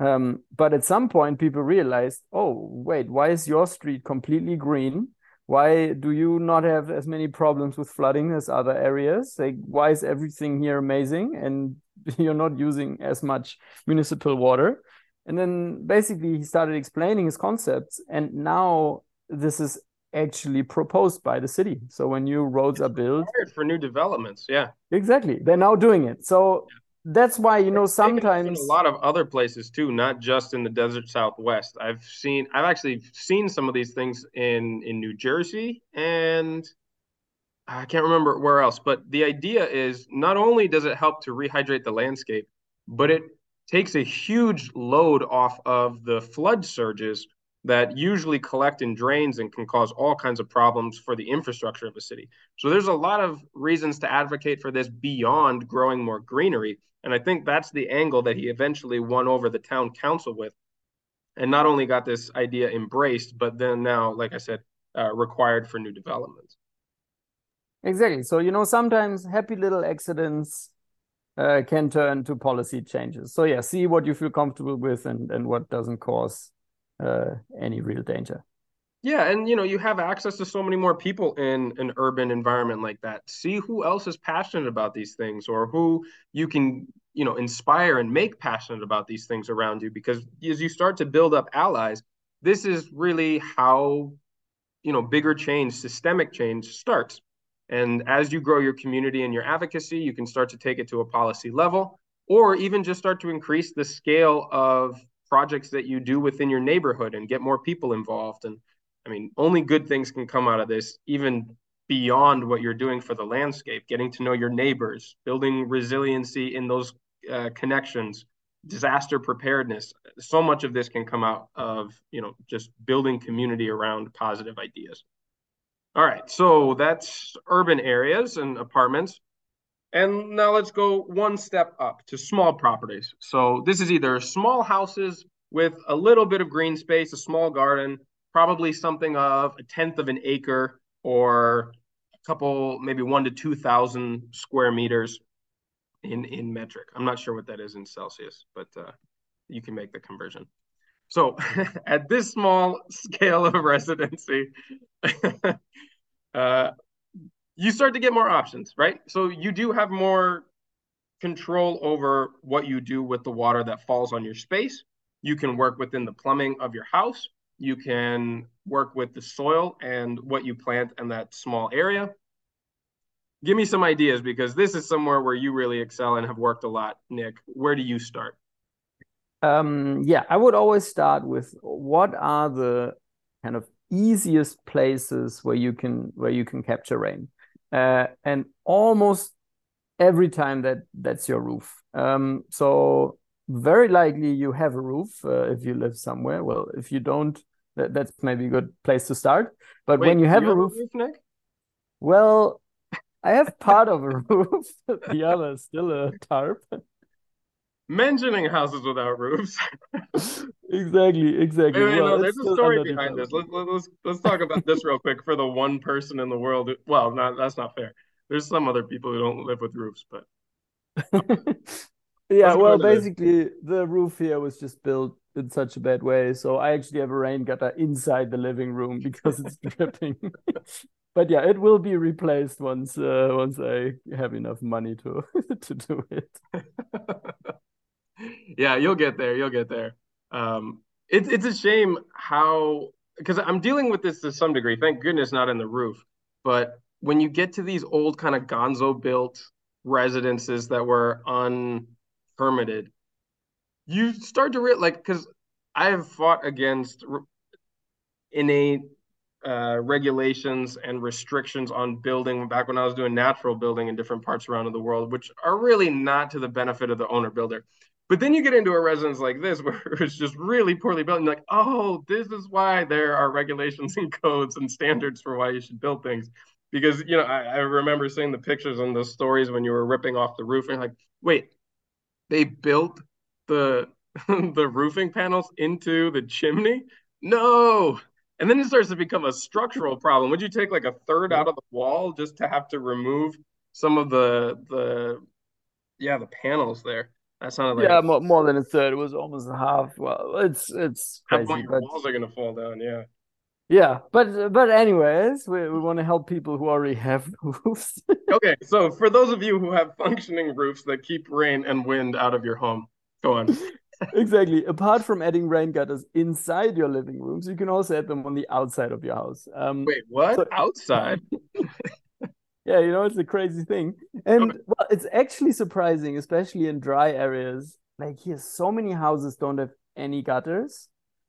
um, but at some point, people realized, oh, wait, why is your street completely green? Why do you not have as many problems with flooding as other areas? Like, why is everything here amazing and you're not using as much municipal water? And then basically, he started explaining his concepts, and now this is actually proposed by the city. So when new roads are built,
for new developments, yeah.
exactly, they're now doing it. So that's why you know
Taken off in
sometimes
a lot of other places too, not just in the desert Southwest. I've seen, I've actually seen some of these things in in New Jersey, and I can't remember where else. But the idea is not only does it help to rehydrate the landscape, but it takes a huge load off of the flood surges that usually collect in drains and can cause all kinds of problems for the infrastructure of a city. So there's a lot of reasons to advocate for this beyond growing more greenery. And I think that's the angle that he eventually won over the town council with. And not only got this idea embraced, but then now, like I said, uh, required for new developments.
Exactly. So, you know, sometimes happy little accidents uh, can turn to policy changes. So, yeah, see what you feel comfortable with and, and what doesn't cause uh, any real danger.
Yeah, and you know, you have access to so many more people in an urban environment like that. See who else is passionate about these things or who you can, you know, inspire and make passionate about these things around you because as you start to build up allies, this is really how, you know, bigger change, systemic change starts. And as you grow your community and your advocacy, you can start to take it to a policy level or even just start to increase the scale of projects that you do within your neighborhood and get more people involved and I mean, only good things can come out of this, even beyond what you're doing for the landscape, getting to know your neighbors, building resiliency in those uh, connections, disaster preparedness. So much of this can come out of, you know, just building community around positive ideas. All right, so that's urban areas and apartments. And now let's go one step up to small properties. So this is either small houses with a little bit of green space, a small garden, probably something of a tenth of an acre or a couple, maybe one to 2,000 square meters in, in metric. I'm not sure what that is in Celsius, but uh, you can make the conversion. So at this small scale of residency, uh, you start to get more options, right? So you do have more control over what you do with the water that falls on your space. You can work within the plumbing of your house. You can work with the soil and what you plant in that small area. Give me some ideas because this is somewhere where you really excel and have worked a lot, Nick. Where do you start?
Um, yeah, I would always start with what are the kind of easiest places where you can where you can capture rain, uh, and almost every time that that's your roof. Um, so very likely you have a roof uh, if you live somewhere. Well, if you don't, that, that's maybe a good place to start. But
Wait,
when you have
you
a roof,
roof, Nick?
well, I have part of a roof. the other is still a tarp.
Mentioning houses without roofs.
exactly, exactly.
Wait, wait,
well,
no, there's a story behind this. Let's, let's let's talk about this real quick for the one person in the world. Who, well, not that's not fair. There's some other people who don't live with roofs, but
Yeah, well,
this.
basically, the roof here was just built in such a bad way. So I actually have a rain gutter inside the living room because it's dripping. But yeah, it will be replaced once uh, once I have enough money to to do it.
yeah, you'll get there. You'll get there. Um, it's it's a shame how because I'm dealing with this to some degree. Thank goodness not in the roof, but when you get to these old kind of gonzo built residences that were unpermitted, you start to realize like because I have fought against innate uh, regulations and restrictions on building back when I was doing natural building in different parts around the world, which are really not to the benefit of the owner builder. But then you get into a residence like this where it's just really poorly built, and like, oh, this is why there are regulations and codes and standards for why you should build things. Because you know, I, I remember seeing the pictures and the stories when you were ripping off the roof, and like, wait, they built the the roofing panels into the chimney? No. And then it starts to become a structural problem. Would you take like a third out of the wall just to have to remove some of the the yeah the panels there? That sounded like
yeah, more, more than a third. It was almost a half. Well, it's it's crazy.
Point, your walls are gonna fall down. Yeah.
Yeah, but but anyways, we, we want to help people who already have roofs.
okay, so for those of you who have functioning roofs that keep rain and wind out of your home, go on.
exactly. Apart from adding rain gutters inside your living rooms, you can also add them on the outside of your house. Um,
Wait, what? So, outside?
yeah, you know, it's a crazy thing. And okay. It's actually surprising, especially in dry areas. Like here, so many houses don't have any gutters.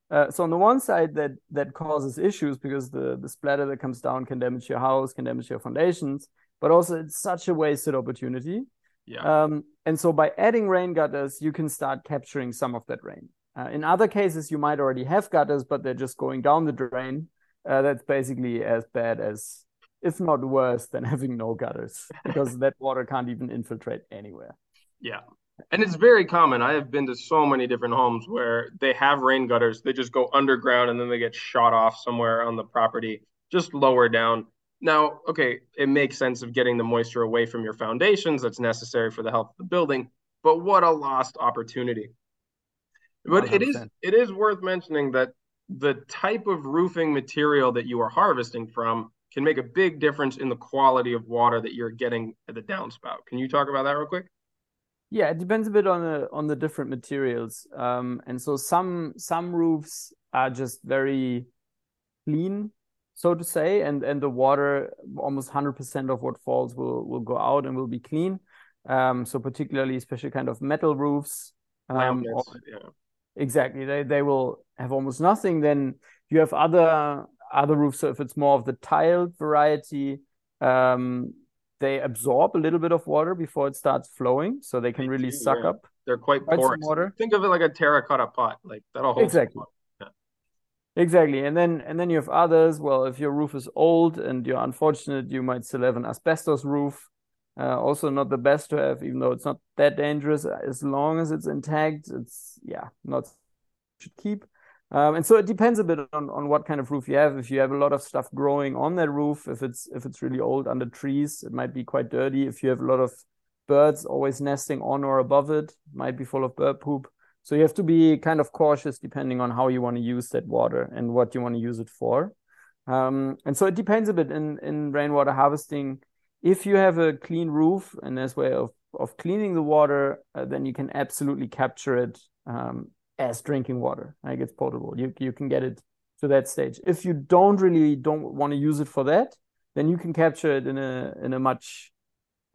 Uh, so on the one side, that that causes issues because the the splatter that comes down can damage your house, can damage your foundations. But also, it's such a wasted opportunity.
Yeah.
Um, and so by adding rain gutters, you can start capturing some of that rain. Uh, in other cases, you might already have gutters, but they're just going down the drain. Uh, that's basically as bad as if not worse than having no gutters because that water can't even infiltrate anywhere.
Yeah. And it's very common. I have been to so many different homes where they have rain gutters. They just go underground and then they get shot off somewhere on the property, just lower down. Now, okay, it makes sense of getting the moisture away from your foundations. That's necessary for the health of the building. But what a lost opportunity. But 100%. it is it is worth mentioning that the type of roofing material that you are harvesting from can make a big difference in the quality of water that you're getting at the downspout. Can you talk about that real quick?
Yeah, it depends a bit on the on the different materials. Um, and so some some roofs are just very clean, so to say, and and the water almost hundred percent of what falls will will go out and will be clean. Um, so particularly, especially kind of metal roofs. Um, or, yeah. Exactly, they they will have almost nothing. Then you have other other roofs, so if it's more of the tiled variety, um, they absorb a little bit of water before it starts flowing, so they can they really do, suck yeah. up.
They're quite porous. Water. Think of it like a terracotta pot, like that'll hold
exactly. Yeah. Exactly, and then and then you have others. Well, if your roof is old and you're unfortunate, you might still have an asbestos roof. Uh, also, not the best to have, even though it's not that dangerous. As long as it's intact, it's yeah, not should keep. Um, and so it depends a bit on, on what kind of roof you have. If you have a lot of stuff growing on that roof, if it's if it's really old under trees, it might be quite dirty. If you have a lot of birds always nesting on or above it, it might be full of bird poop. So you have to be kind of cautious depending on how you want to use that water and what you want to use it for. Um, and so it depends a bit in in rainwater harvesting. If you have a clean roof and there's way of of cleaning the water, uh, then you can absolutely capture it um, as drinking water. Like it's potable. You you can get it to that stage. If you don't really don't want to use it for that, then you can capture it in a in a much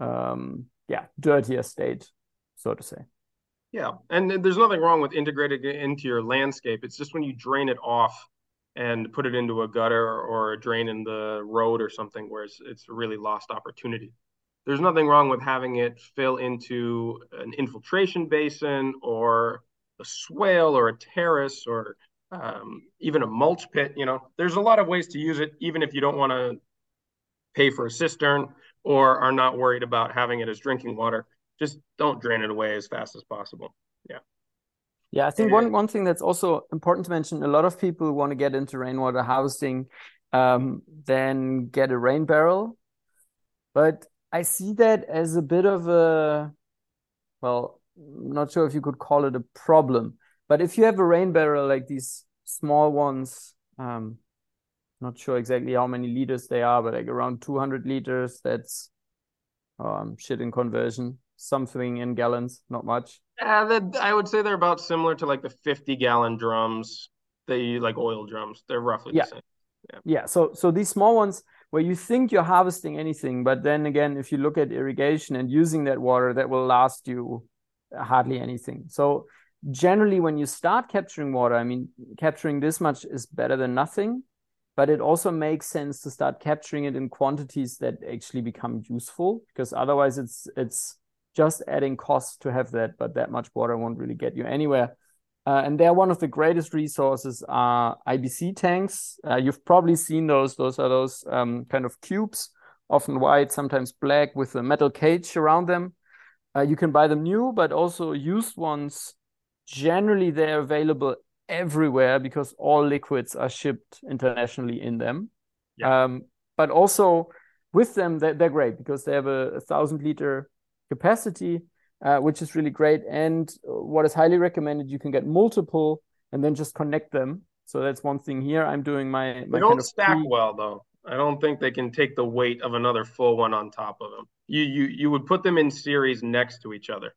um yeah dirtier state, so to say.
Yeah, and there's nothing wrong with integrating it into your landscape. It's just when you drain it off and put it into a gutter or a drain in the road or something where it's, it's a really lost opportunity. There's nothing wrong with having it fill into an infiltration basin or a swale or a terrace or um, even a mulch pit. You know, there's a lot of ways to use it, even if you don't want to pay for a cistern or are not worried about having it as drinking water. Just don't drain it away as fast as possible. Yeah.
Yeah, I think one, one thing that's also important to mention a lot of people want to get into rainwater harvesting, um, then get a rain barrel. But I see that as a bit of a, well, not sure if you could call it a problem, but if you have a rain barrel like these small ones, um, not sure exactly how many liters they are, but like around 200 liters, that's um, shit in conversion, something in gallons, not much.
That, I would say they're about similar to like the 50 gallon drums. They like oil drums. They're roughly
yeah.
the same.
Yeah. yeah. So so these small ones where you think you're harvesting anything, but then again, if you look at irrigation and using that water, that will last you hardly anything. So generally, when you start capturing water, I mean, capturing this much is better than nothing, but it also makes sense to start capturing it in quantities that actually become useful because otherwise it's it's just adding cost to have that, but that much water won't really get you anywhere. Uh, and they're one of the greatest resources are IBC tanks. Uh, you've probably seen those. Those are those um, kind of cubes, often white, sometimes black, with a metal cage around them. Uh, you can buy them new, but also used ones. Generally, they're available everywhere because all liquids are shipped internationally in them. Yeah. Um, but also with them, they're, they're, great because they have a, a thousand liter capacity uh, which is really great. And what is highly recommended, you can get multiple and then just connect them. So that's one thing here. I'm doing my. my
they don't stack pre- well though. I don't think they can take the weight of another full one on top of them. You you you would put them in series next to each other.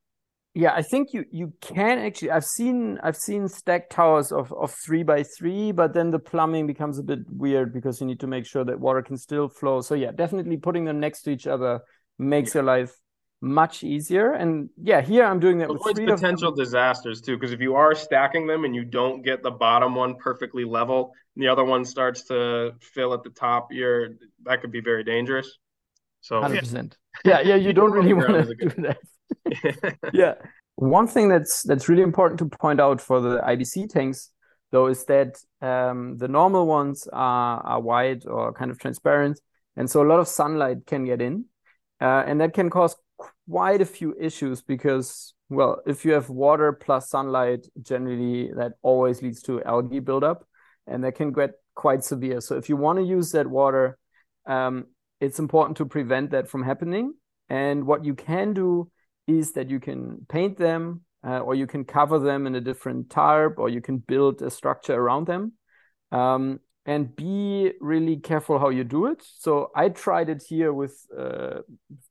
Yeah, I think you you can actually. I've seen I've seen stacked towers of of three by three, but then the plumbing becomes a bit weird because you need to make sure that water can still flow. So yeah, definitely putting them next to each other makes yeah. your life much easier. And yeah, here I'm doing that
Avoids with potential disasters too, because if you are stacking them and you don't get the bottom one perfectly level, and the other one starts to fill at the top, you're that could be very dangerous. So
100%. Yeah, yeah, you don't really want to do that. yeah. One thing that's that's really important to point out for the IBC tanks though is that um, the normal ones are are white or kind of transparent, and so a lot of sunlight can get in, uh, and that can cause quite a few issues because well if you have water plus sunlight generally that always leads to algae buildup and that can get quite severe. So if you want to use that water um, it's important to prevent that from happening. And what you can do is that you can paint them uh, or you can cover them in a different tarp or you can build a structure around them. Um, and be really careful how you do it. So I tried it here with uh,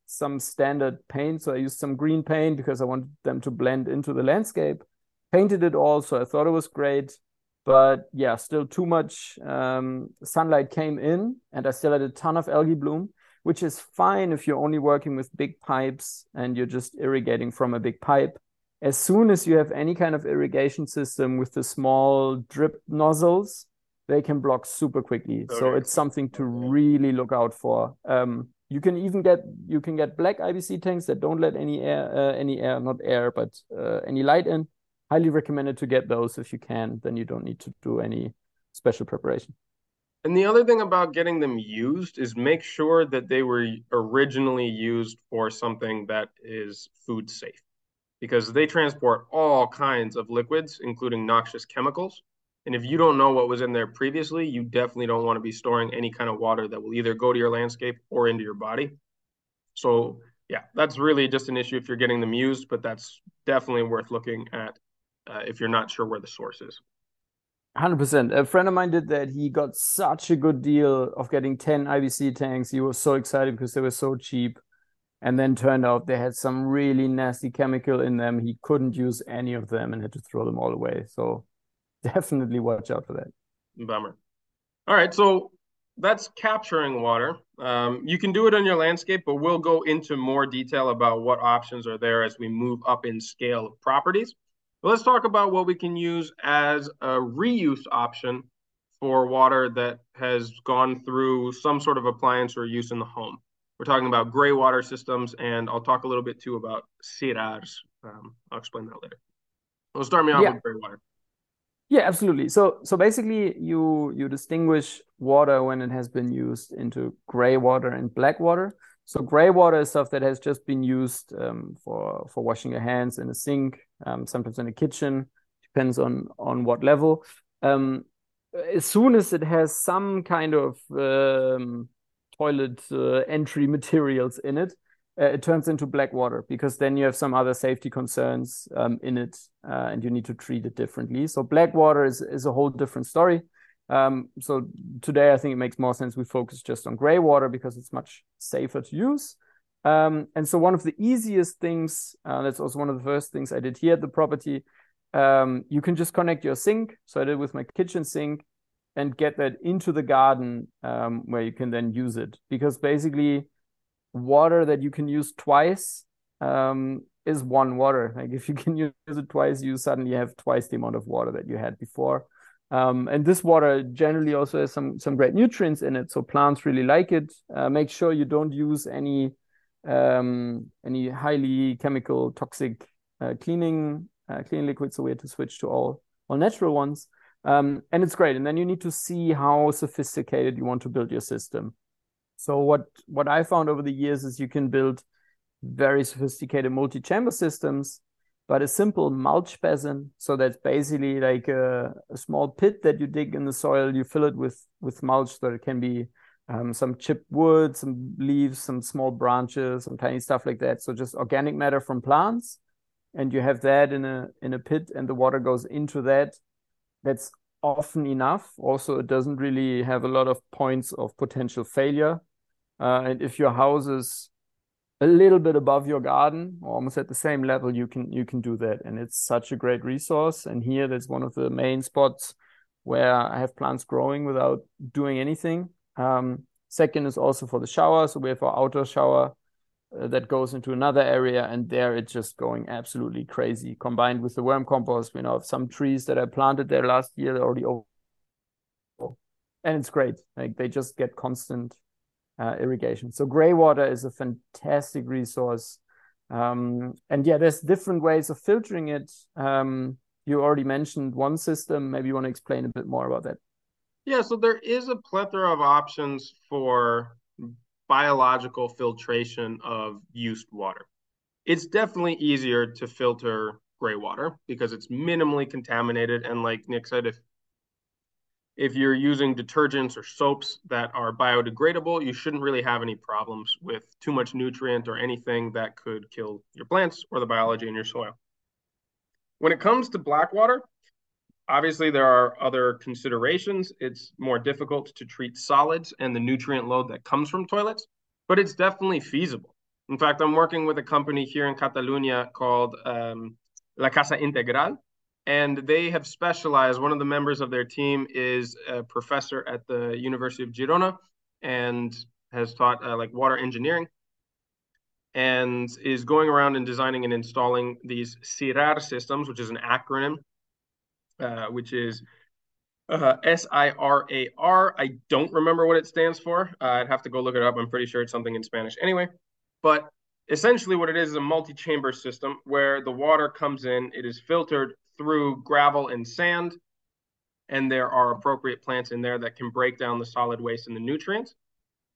some standard paint. So I used some green paint because I wanted them to blend into the landscape. Painted it all, so I thought it was great. But yeah, still too much um, sunlight came in, and I still had a ton of algae bloom, which is fine if you're only working with big pipes and you're just irrigating from a big pipe. As soon as you have any kind of irrigation system with the small drip nozzles, they can block super quickly. Okay. So it's something to really look out for. Um, you can even get you can get black IBC tanks that don't let any air uh, any air not air but uh, any light in. Highly recommended to get those if you can. Then you don't need to do any special preparation.
And the other thing about getting them used is make sure that they were originally used for something that is food safe because they transport all kinds of liquids, including noxious chemicals. And if you don't know what was in there previously, you definitely don't want to be storing any kind of water that will either go to your landscape or into your body. So, yeah, that's really just an issue if you're getting them used, but that's definitely worth looking at uh, if you're not sure where the source is.
100%. A friend of mine did that. He got such a good deal of getting 10 IBC tanks. He was so excited because they were so cheap. And then turned out they had some really nasty chemical in them. He couldn't use any of them and had to throw them all away. So definitely watch out for that.
Bummer. All right, so that's capturing water. Um, you can do it on your landscape, but we'll go into more detail about what options are there as we move up in scale of properties. But let's talk about what we can use as a reuse option for water that has gone through some sort of appliance or use in the home. We're talking about gray water systems, and I'll talk a little bit too about SIRARs. Um, I'll explain that later. We'll start me off yeah. with gray water.
Yeah, absolutely. So so basically you you distinguish water when it has been used into gray water and black water. So gray water is stuff that has just been used um, for for washing your hands in a sink, um, sometimes in a kitchen, depends on on what level. Um, as soon as it has some kind of um, toilet uh, entry materials in it, uh, it turns into black water because then you have some other safety concerns um, in it uh, and you need to treat it differently. So black water is, is a whole different story. Um, so today I think it makes more sense we focus just on gray water because it's much safer to use. Um, and so one of the easiest things, uh, that's also one of the first things I did here at the property, um, you can just connect your sink. So I did with my kitchen sink and get that into the garden um, where you can then use it because basically water that you can use twice um, is one water. Like if you can use it twice, you suddenly have twice the amount of water that you had before. Um, and this water generally also has some some great nutrients in it, so plants really like it. Uh, make sure you don't use any um, any highly chemical toxic uh, cleaning uh, cleaning liquids. So we had to switch to all all natural ones, um, and it's great. And then you need to see how sophisticated you want to build your system. So what what I found over the years is you can build very sophisticated multi-chamber systems but a simple mulch basin so that's basically like a, a, small pit that you dig in the soil you fill it with with mulch so it can be um, some chipped wood some leaves some small branches some tiny stuff like that. So just organic matter from plants and you have that in a in a pit and the water goes into that. That's often enough. Also it doesn't really have a lot of points of potential failure uh, and if your house is a little bit above your garden or almost at the same level you can you can do that. And it's such a great resource. And here that's one of the main spots where i have plants growing without doing anything. Um, second is also for the shower. So we have our outdoor shower uh, that goes into another area and there it's just going absolutely crazy. Combined with the worm compost we know of some trees that i planted there last year they're already over and it's great. Like they just get constant uh, irrigation. So gray water is a fantastic resource. Um, and yeah, there's different ways of filtering it. Um, you already mentioned one system. Maybe you want to explain a bit more about that.
Yeah, so there is a plethora of options for biological filtration of used water. It's definitely easier to filter gray water because it's minimally contaminated. And like Nick said, if if you're using detergents or soaps that are biodegradable, you shouldn't really have any problems with too much nutrient or anything that could kill your plants or the biology in your soil. When it comes to black water, obviously there are other considerations. It's more difficult to treat solids and the nutrient load that comes from toilets, but it's definitely feasible. In fact, I'm working with a company here in Catalonia called um, La Casa Integral, and they have specialized. One of the members of their team is a professor at the University of Girona and has taught uh, like water engineering and is going around and designing and installing these SIRAR systems, which is an acronym, uh, which is uh, S-I-R-A-R. I don't remember what it stands for. Uh, I'd have to go look it up. I'm pretty sure it's something in Spanish anyway. But essentially what it is is a multi-chamber system where the water comes in, it is filtered through gravel and sand, and there are appropriate plants in there that can break down the solid waste and the nutrients.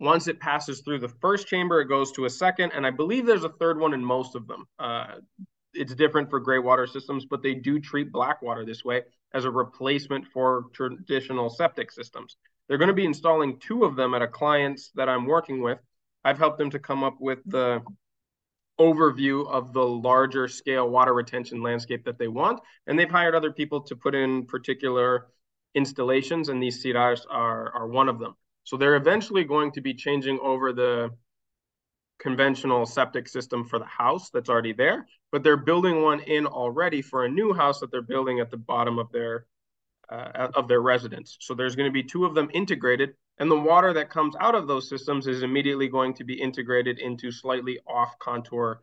Once it passes through the first chamber, it goes to a second, and I believe there's a third one in most of them. Uh, it's different for gray water systems, but they do treat black water this way as a replacement for traditional septic systems. They're going to be installing two of them at a client's that I'm working with. I've helped them to come up with the overview of the larger scale water retention landscape that they want. And they've hired other people to put in particular installations, and these SIRARs are, are one of them. So they're eventually going to be changing over the conventional septic system for the house that's already there, but they're building one in already for a new house that they're building at the bottom of their uh, of their residents. So there's going to be two of them integrated, and the water that comes out of those systems is immediately going to be integrated into slightly off contour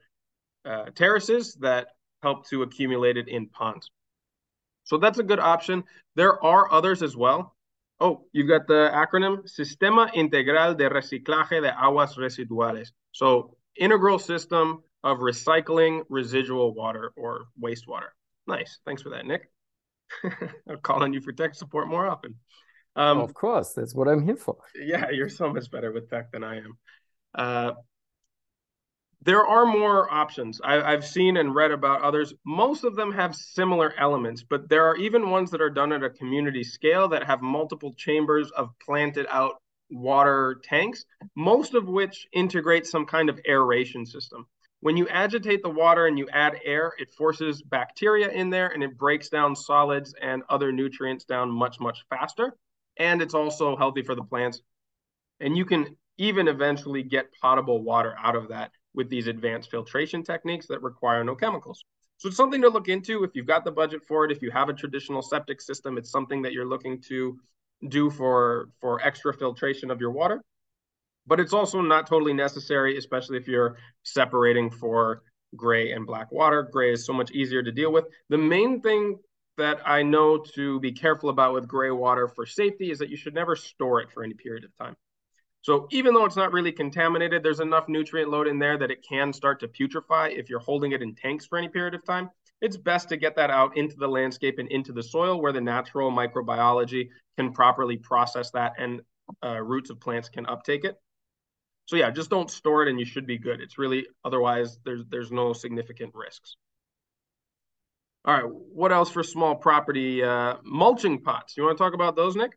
uh, terraces that help to accumulate it in ponds. So that's a good option. There are others as well. Oh, you've got the acronym Sistema Integral de Reciclaje de Aguas Residuales. So, integral system of recycling residual water or wastewater. Nice. Thanks for that, Nick. I'm calling you for tech support more often.
Um, of course, that's what I'm here for.
Yeah, you're so much better with tech than I am. Uh, there are more options. I, have seen and read about others. Most of them have similar elements, but there are even ones that are done at a community scale that have multiple chambers of planted out water tanks, most of which integrate some kind of aeration system. When you agitate the water and you add air, it forces bacteria in there and it breaks down solids and other nutrients down much, much faster. And it's also healthy for the plants. And you can even eventually get potable water out of that with these advanced filtration techniques that require no chemicals. So it's something to look into if you've got the budget for it. If you have a traditional septic system, it's something that you're looking to do for, for extra filtration of your water but it's also not totally necessary, especially if you're separating for gray and black water. Gray is so much easier to deal with. The main thing that I know to be careful about with gray water for safety is that you should never store it for any period of time. So even though it's not really contaminated, there's enough nutrient load in there that it can start to putrefy if you're holding it in tanks for any period of time. It's best to get that out into the landscape and into the soil where the natural microbiology can properly process that and uh, roots of plants can uptake it. So yeah, just don't store it and you should be good. It's really otherwise there's there's no significant risks. All right, what else for small property? Uh, mulching pots. You want to talk about those, Nick?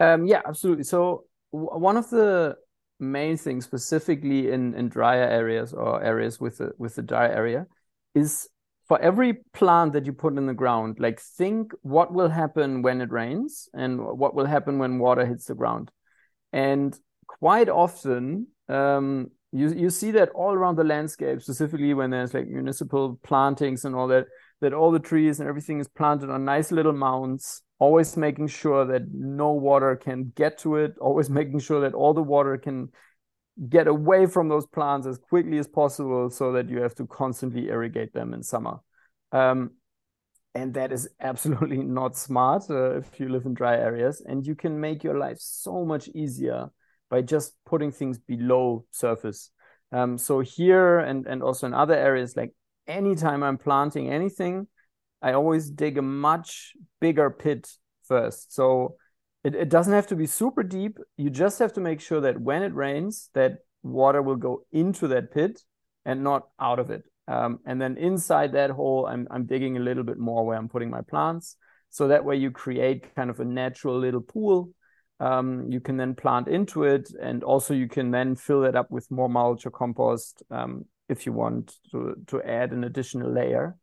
Um, yeah, absolutely. So one of the main things, specifically in in drier areas or areas with the with the dry area, is for every plant that you put in the ground, like think what will happen when it rains and what will happen when water hits the ground. And quite often, um, you you see that all around the landscape, specifically when there's like municipal plantings and all that, that all the trees and everything is planted on nice little mounds, always making sure that no water can get to it, always making sure that all the water can get away from those plants as quickly as possible so that you have to constantly irrigate them in summer. Um, and that is absolutely not smart uh, if you live in dry areas. And you can make your life so much easier by just putting things below surface. Um, so here and, and also in other areas, like anytime I'm planting anything, I always dig a much bigger pit first. So it, it doesn't have to be super deep. You just have to make sure that when it rains, that water will go into that pit and not out of it. Um, and then inside that hole, I'm, I'm digging a little bit more where I'm putting my plants. So that way you create kind of a natural little pool. Um, you can then plant into it. And also you can then fill it up with more mulch or compost um, if you want to, to add an additional layer.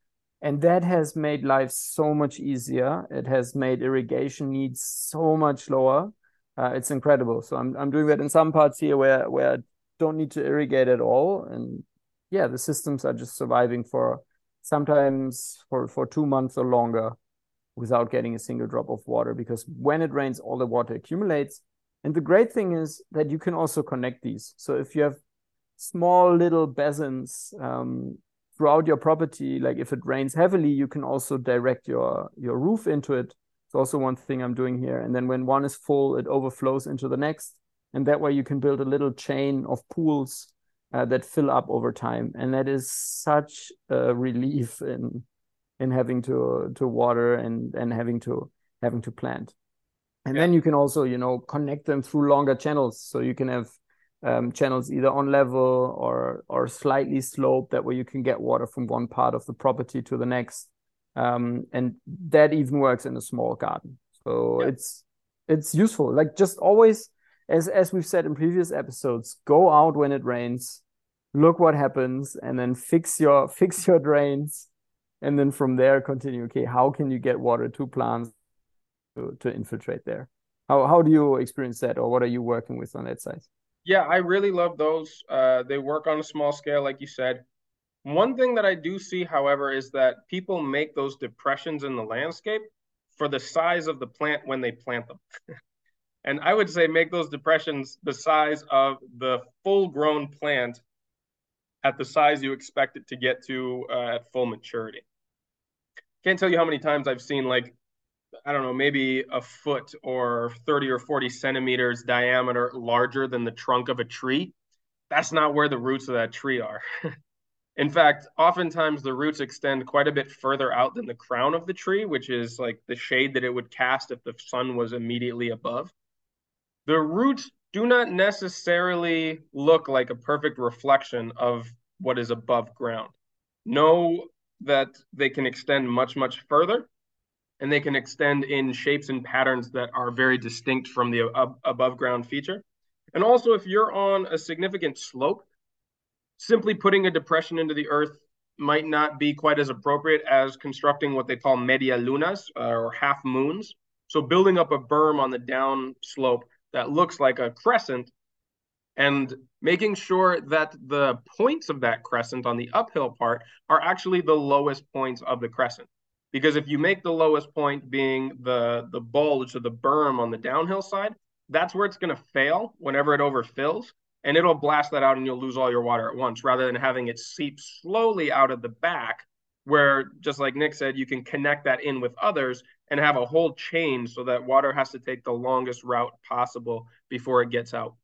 And that has made life so much easier. It has made irrigation needs so much lower. Uh, it's incredible. So I'm, I'm doing that in some parts here where where i don't need to irrigate at all. And yeah the systems are just surviving for sometimes for for two months or longer without getting a single drop of water because when it rains all the water accumulates. And the great thing is that you can also connect these. So if you have small little basins um, throughout your property like if it rains heavily you can also direct your your roof into it. It's also one thing i'm doing here. And then when one is full it overflows into the next. And that way you can build a little chain of pools uh, that fill up over time. And that is such a relief in in having to to water and and having to having to plant. And yeah. then you can also you know connect them through longer channels. So you can have um, channels either on level or or slightly sloped that way you can get water from one part of the property to the next. Um, and that even works in a small garden. So yeah. it's it's useful. Like just always as as we've said in previous episodes go out when it rains look what happens and then fix your fix your drains and then from there continue okay how can you get water to plants to, to infiltrate there how how do you experience that or what are you working with on that side
yeah, I really love those. Uh, they work on a small scale, like you said. One thing that I do see, however, is that people make those depressions in the landscape for the size of the plant when they plant them. and I would say make those depressions the size of the full grown plant at the size you expect it to get to uh, at full maturity. Can't tell you how many times I've seen like I don't know, maybe a foot or 30 or 40 centimeters diameter larger than the trunk of a tree. That's not where the roots of that tree are. In fact, oftentimes the roots extend quite a bit further out than the crown of the tree, which is like the shade that it would cast if the sun was immediately above. The roots do not necessarily look like a perfect reflection of what is above ground. Know that they can extend much, much further and they can extend in shapes and patterns that are very distinct from the ab- above ground feature. And also, if you're on a significant slope, simply putting a depression into the earth might not be quite as appropriate as constructing what they call media lunas uh, or half moons. So, building up a berm on the down slope that looks like a crescent and making sure that the points of that crescent on the uphill part are actually the lowest points of the crescent because if you make the lowest point being the the bulge or the berm on the downhill side that's where it's going to fail whenever it overfills and it'll blast that out and you'll lose all your water at once rather than having it seep slowly out of the back where just like Nick said you can connect that in with others and have a whole chain so that water has to take the longest route possible before it gets out.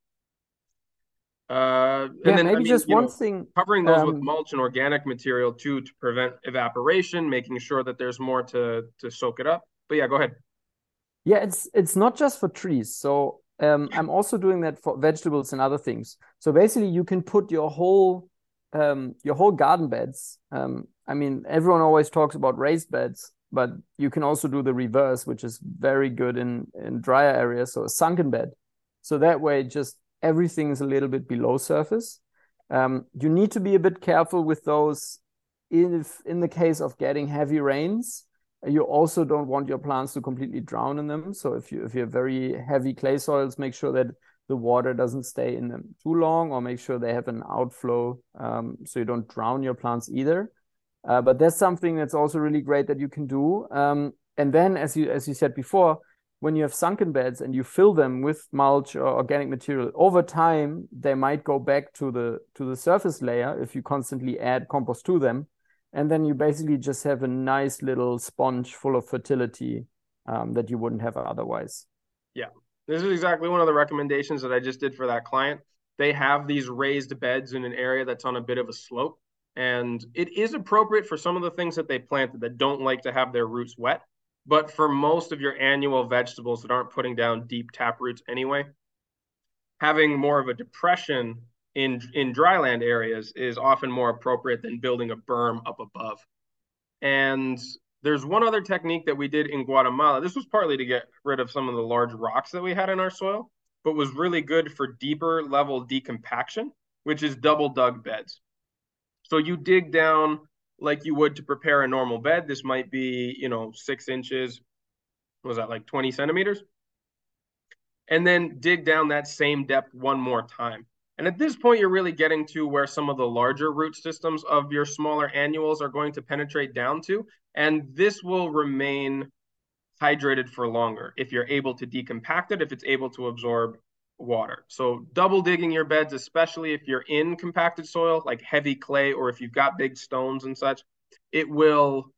Uh, and then maybe I mean, just one know, thing
covering those um, with mulch and organic material too to prevent evaporation, making sure that there's more to to soak it up. But yeah, go ahead.
Yeah, it's it's not just for trees. So um, I'm also doing that for vegetables and other things. So basically, you can put your whole um, your whole garden beds. Um, I mean, everyone always talks about raised beds, but you can also do the reverse, which is very good in in drier areas. So a sunken bed. So that way, just everything is a little bit below surface. Um, you need to be a bit careful with those. If in the case of getting heavy rains, you also don't want your plants to completely drown in them. So if you if you have very heavy clay soils, make sure that the water doesn't stay in them too long, or make sure they have an outflow um, so you don't drown your plants either. Uh, but that's something that's also really great that you can do. Um, and then, as you as you said before, when you have sunken beds and you fill them with mulch or organic material, over time they might go back to the to the surface layer if you constantly add compost to them and then you basically just have a nice little sponge full of fertility um, that you wouldn't have otherwise.
Yeah, this is exactly one of the recommendations that I just did for that client. They have these raised beds in an area that's on a bit of a slope, and it is appropriate for some of the things that they planted that don't like to have their roots wet. But for most of your annual vegetables that aren't putting down deep tap roots anyway, having more of a depression in in dryland areas is often more appropriate than building a berm up above. And there's one other technique that we did in Guatemala. This was partly to get rid of some of the large rocks that we had in our soil, but was really good for deeper level decompaction, which is double dug beds. So you dig down like you would to prepare a normal bed. This might be, you know, six inches. was that like 20 centimeters? And then dig down that same depth one more time. And at this point, you're really getting to where some of the larger root systems of your smaller annuals are going to penetrate down to. And this will remain hydrated for longer if you're able to decompact it, if it's able to absorb water. So double digging your beds, especially if you're in compacted soil, like heavy clay, or if you've got big stones and such, it will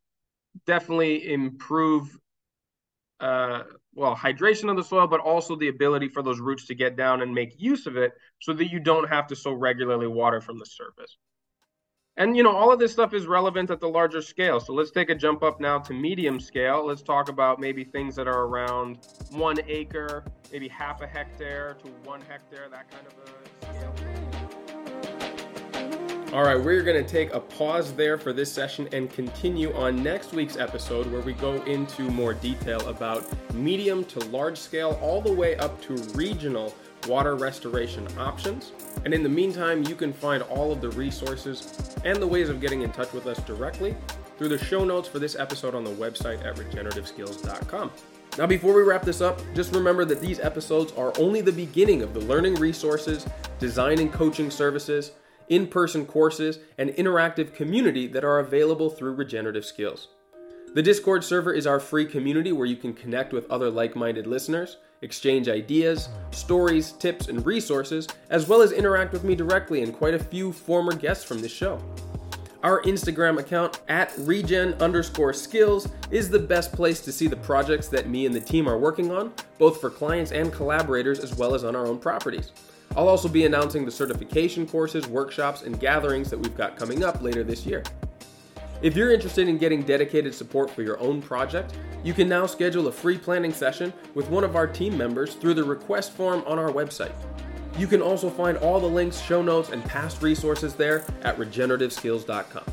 definitely improve uh, well, hydration of the soil, but also the ability for those roots to get down and make use of it so that you don't have to so regularly water from the surface. And you know, all of this stuff is relevant at the larger scale. So let's take a jump up now to medium scale. Let's talk about maybe things that are around one acre, maybe half a hectare to one hectare, that kind of a scale. All right, we're going to take a pause there for this session and continue on next week's episode where we go into more detail about medium to large scale, all the way up to regional water restoration options. And in the meantime, you can find all of the resources and the ways of getting in touch with us directly through the show notes for this episode on the website at regenerativeskills.com. Now, before we wrap this up, just remember that these episodes are only the beginning of the learning resources, design and coaching services, in person courses, and interactive community that are available through Regenerative Skills. The Discord server is our free community where you can connect with other like minded listeners, exchange ideas, stories, tips, and resources, as well as interact with me directly and quite a few former guests from this show. Our Instagram account at regen underscore skills is the best place to see the projects that me and the team are working on, both for clients and collaborators, as well as on our own properties. I'll also be announcing the certification courses, workshops, and gatherings that we've got coming up later this year. If you're interested in getting dedicated support for your own project, you can now schedule a free planning session with one of our team members through the request form on our website. You can also find all the links, show notes, and past resources there at regenerativeskills.com.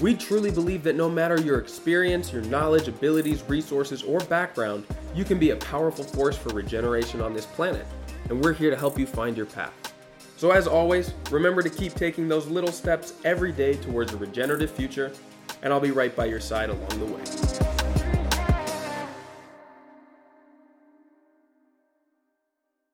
We truly believe that no matter your experience, your knowledge, abilities, resources, or background, you can be a powerful force for regeneration on this planet and we're here to help you find your path. So, as always, remember to keep taking those little steps every day towards a regenerative future, and I'll be right by your side along the way.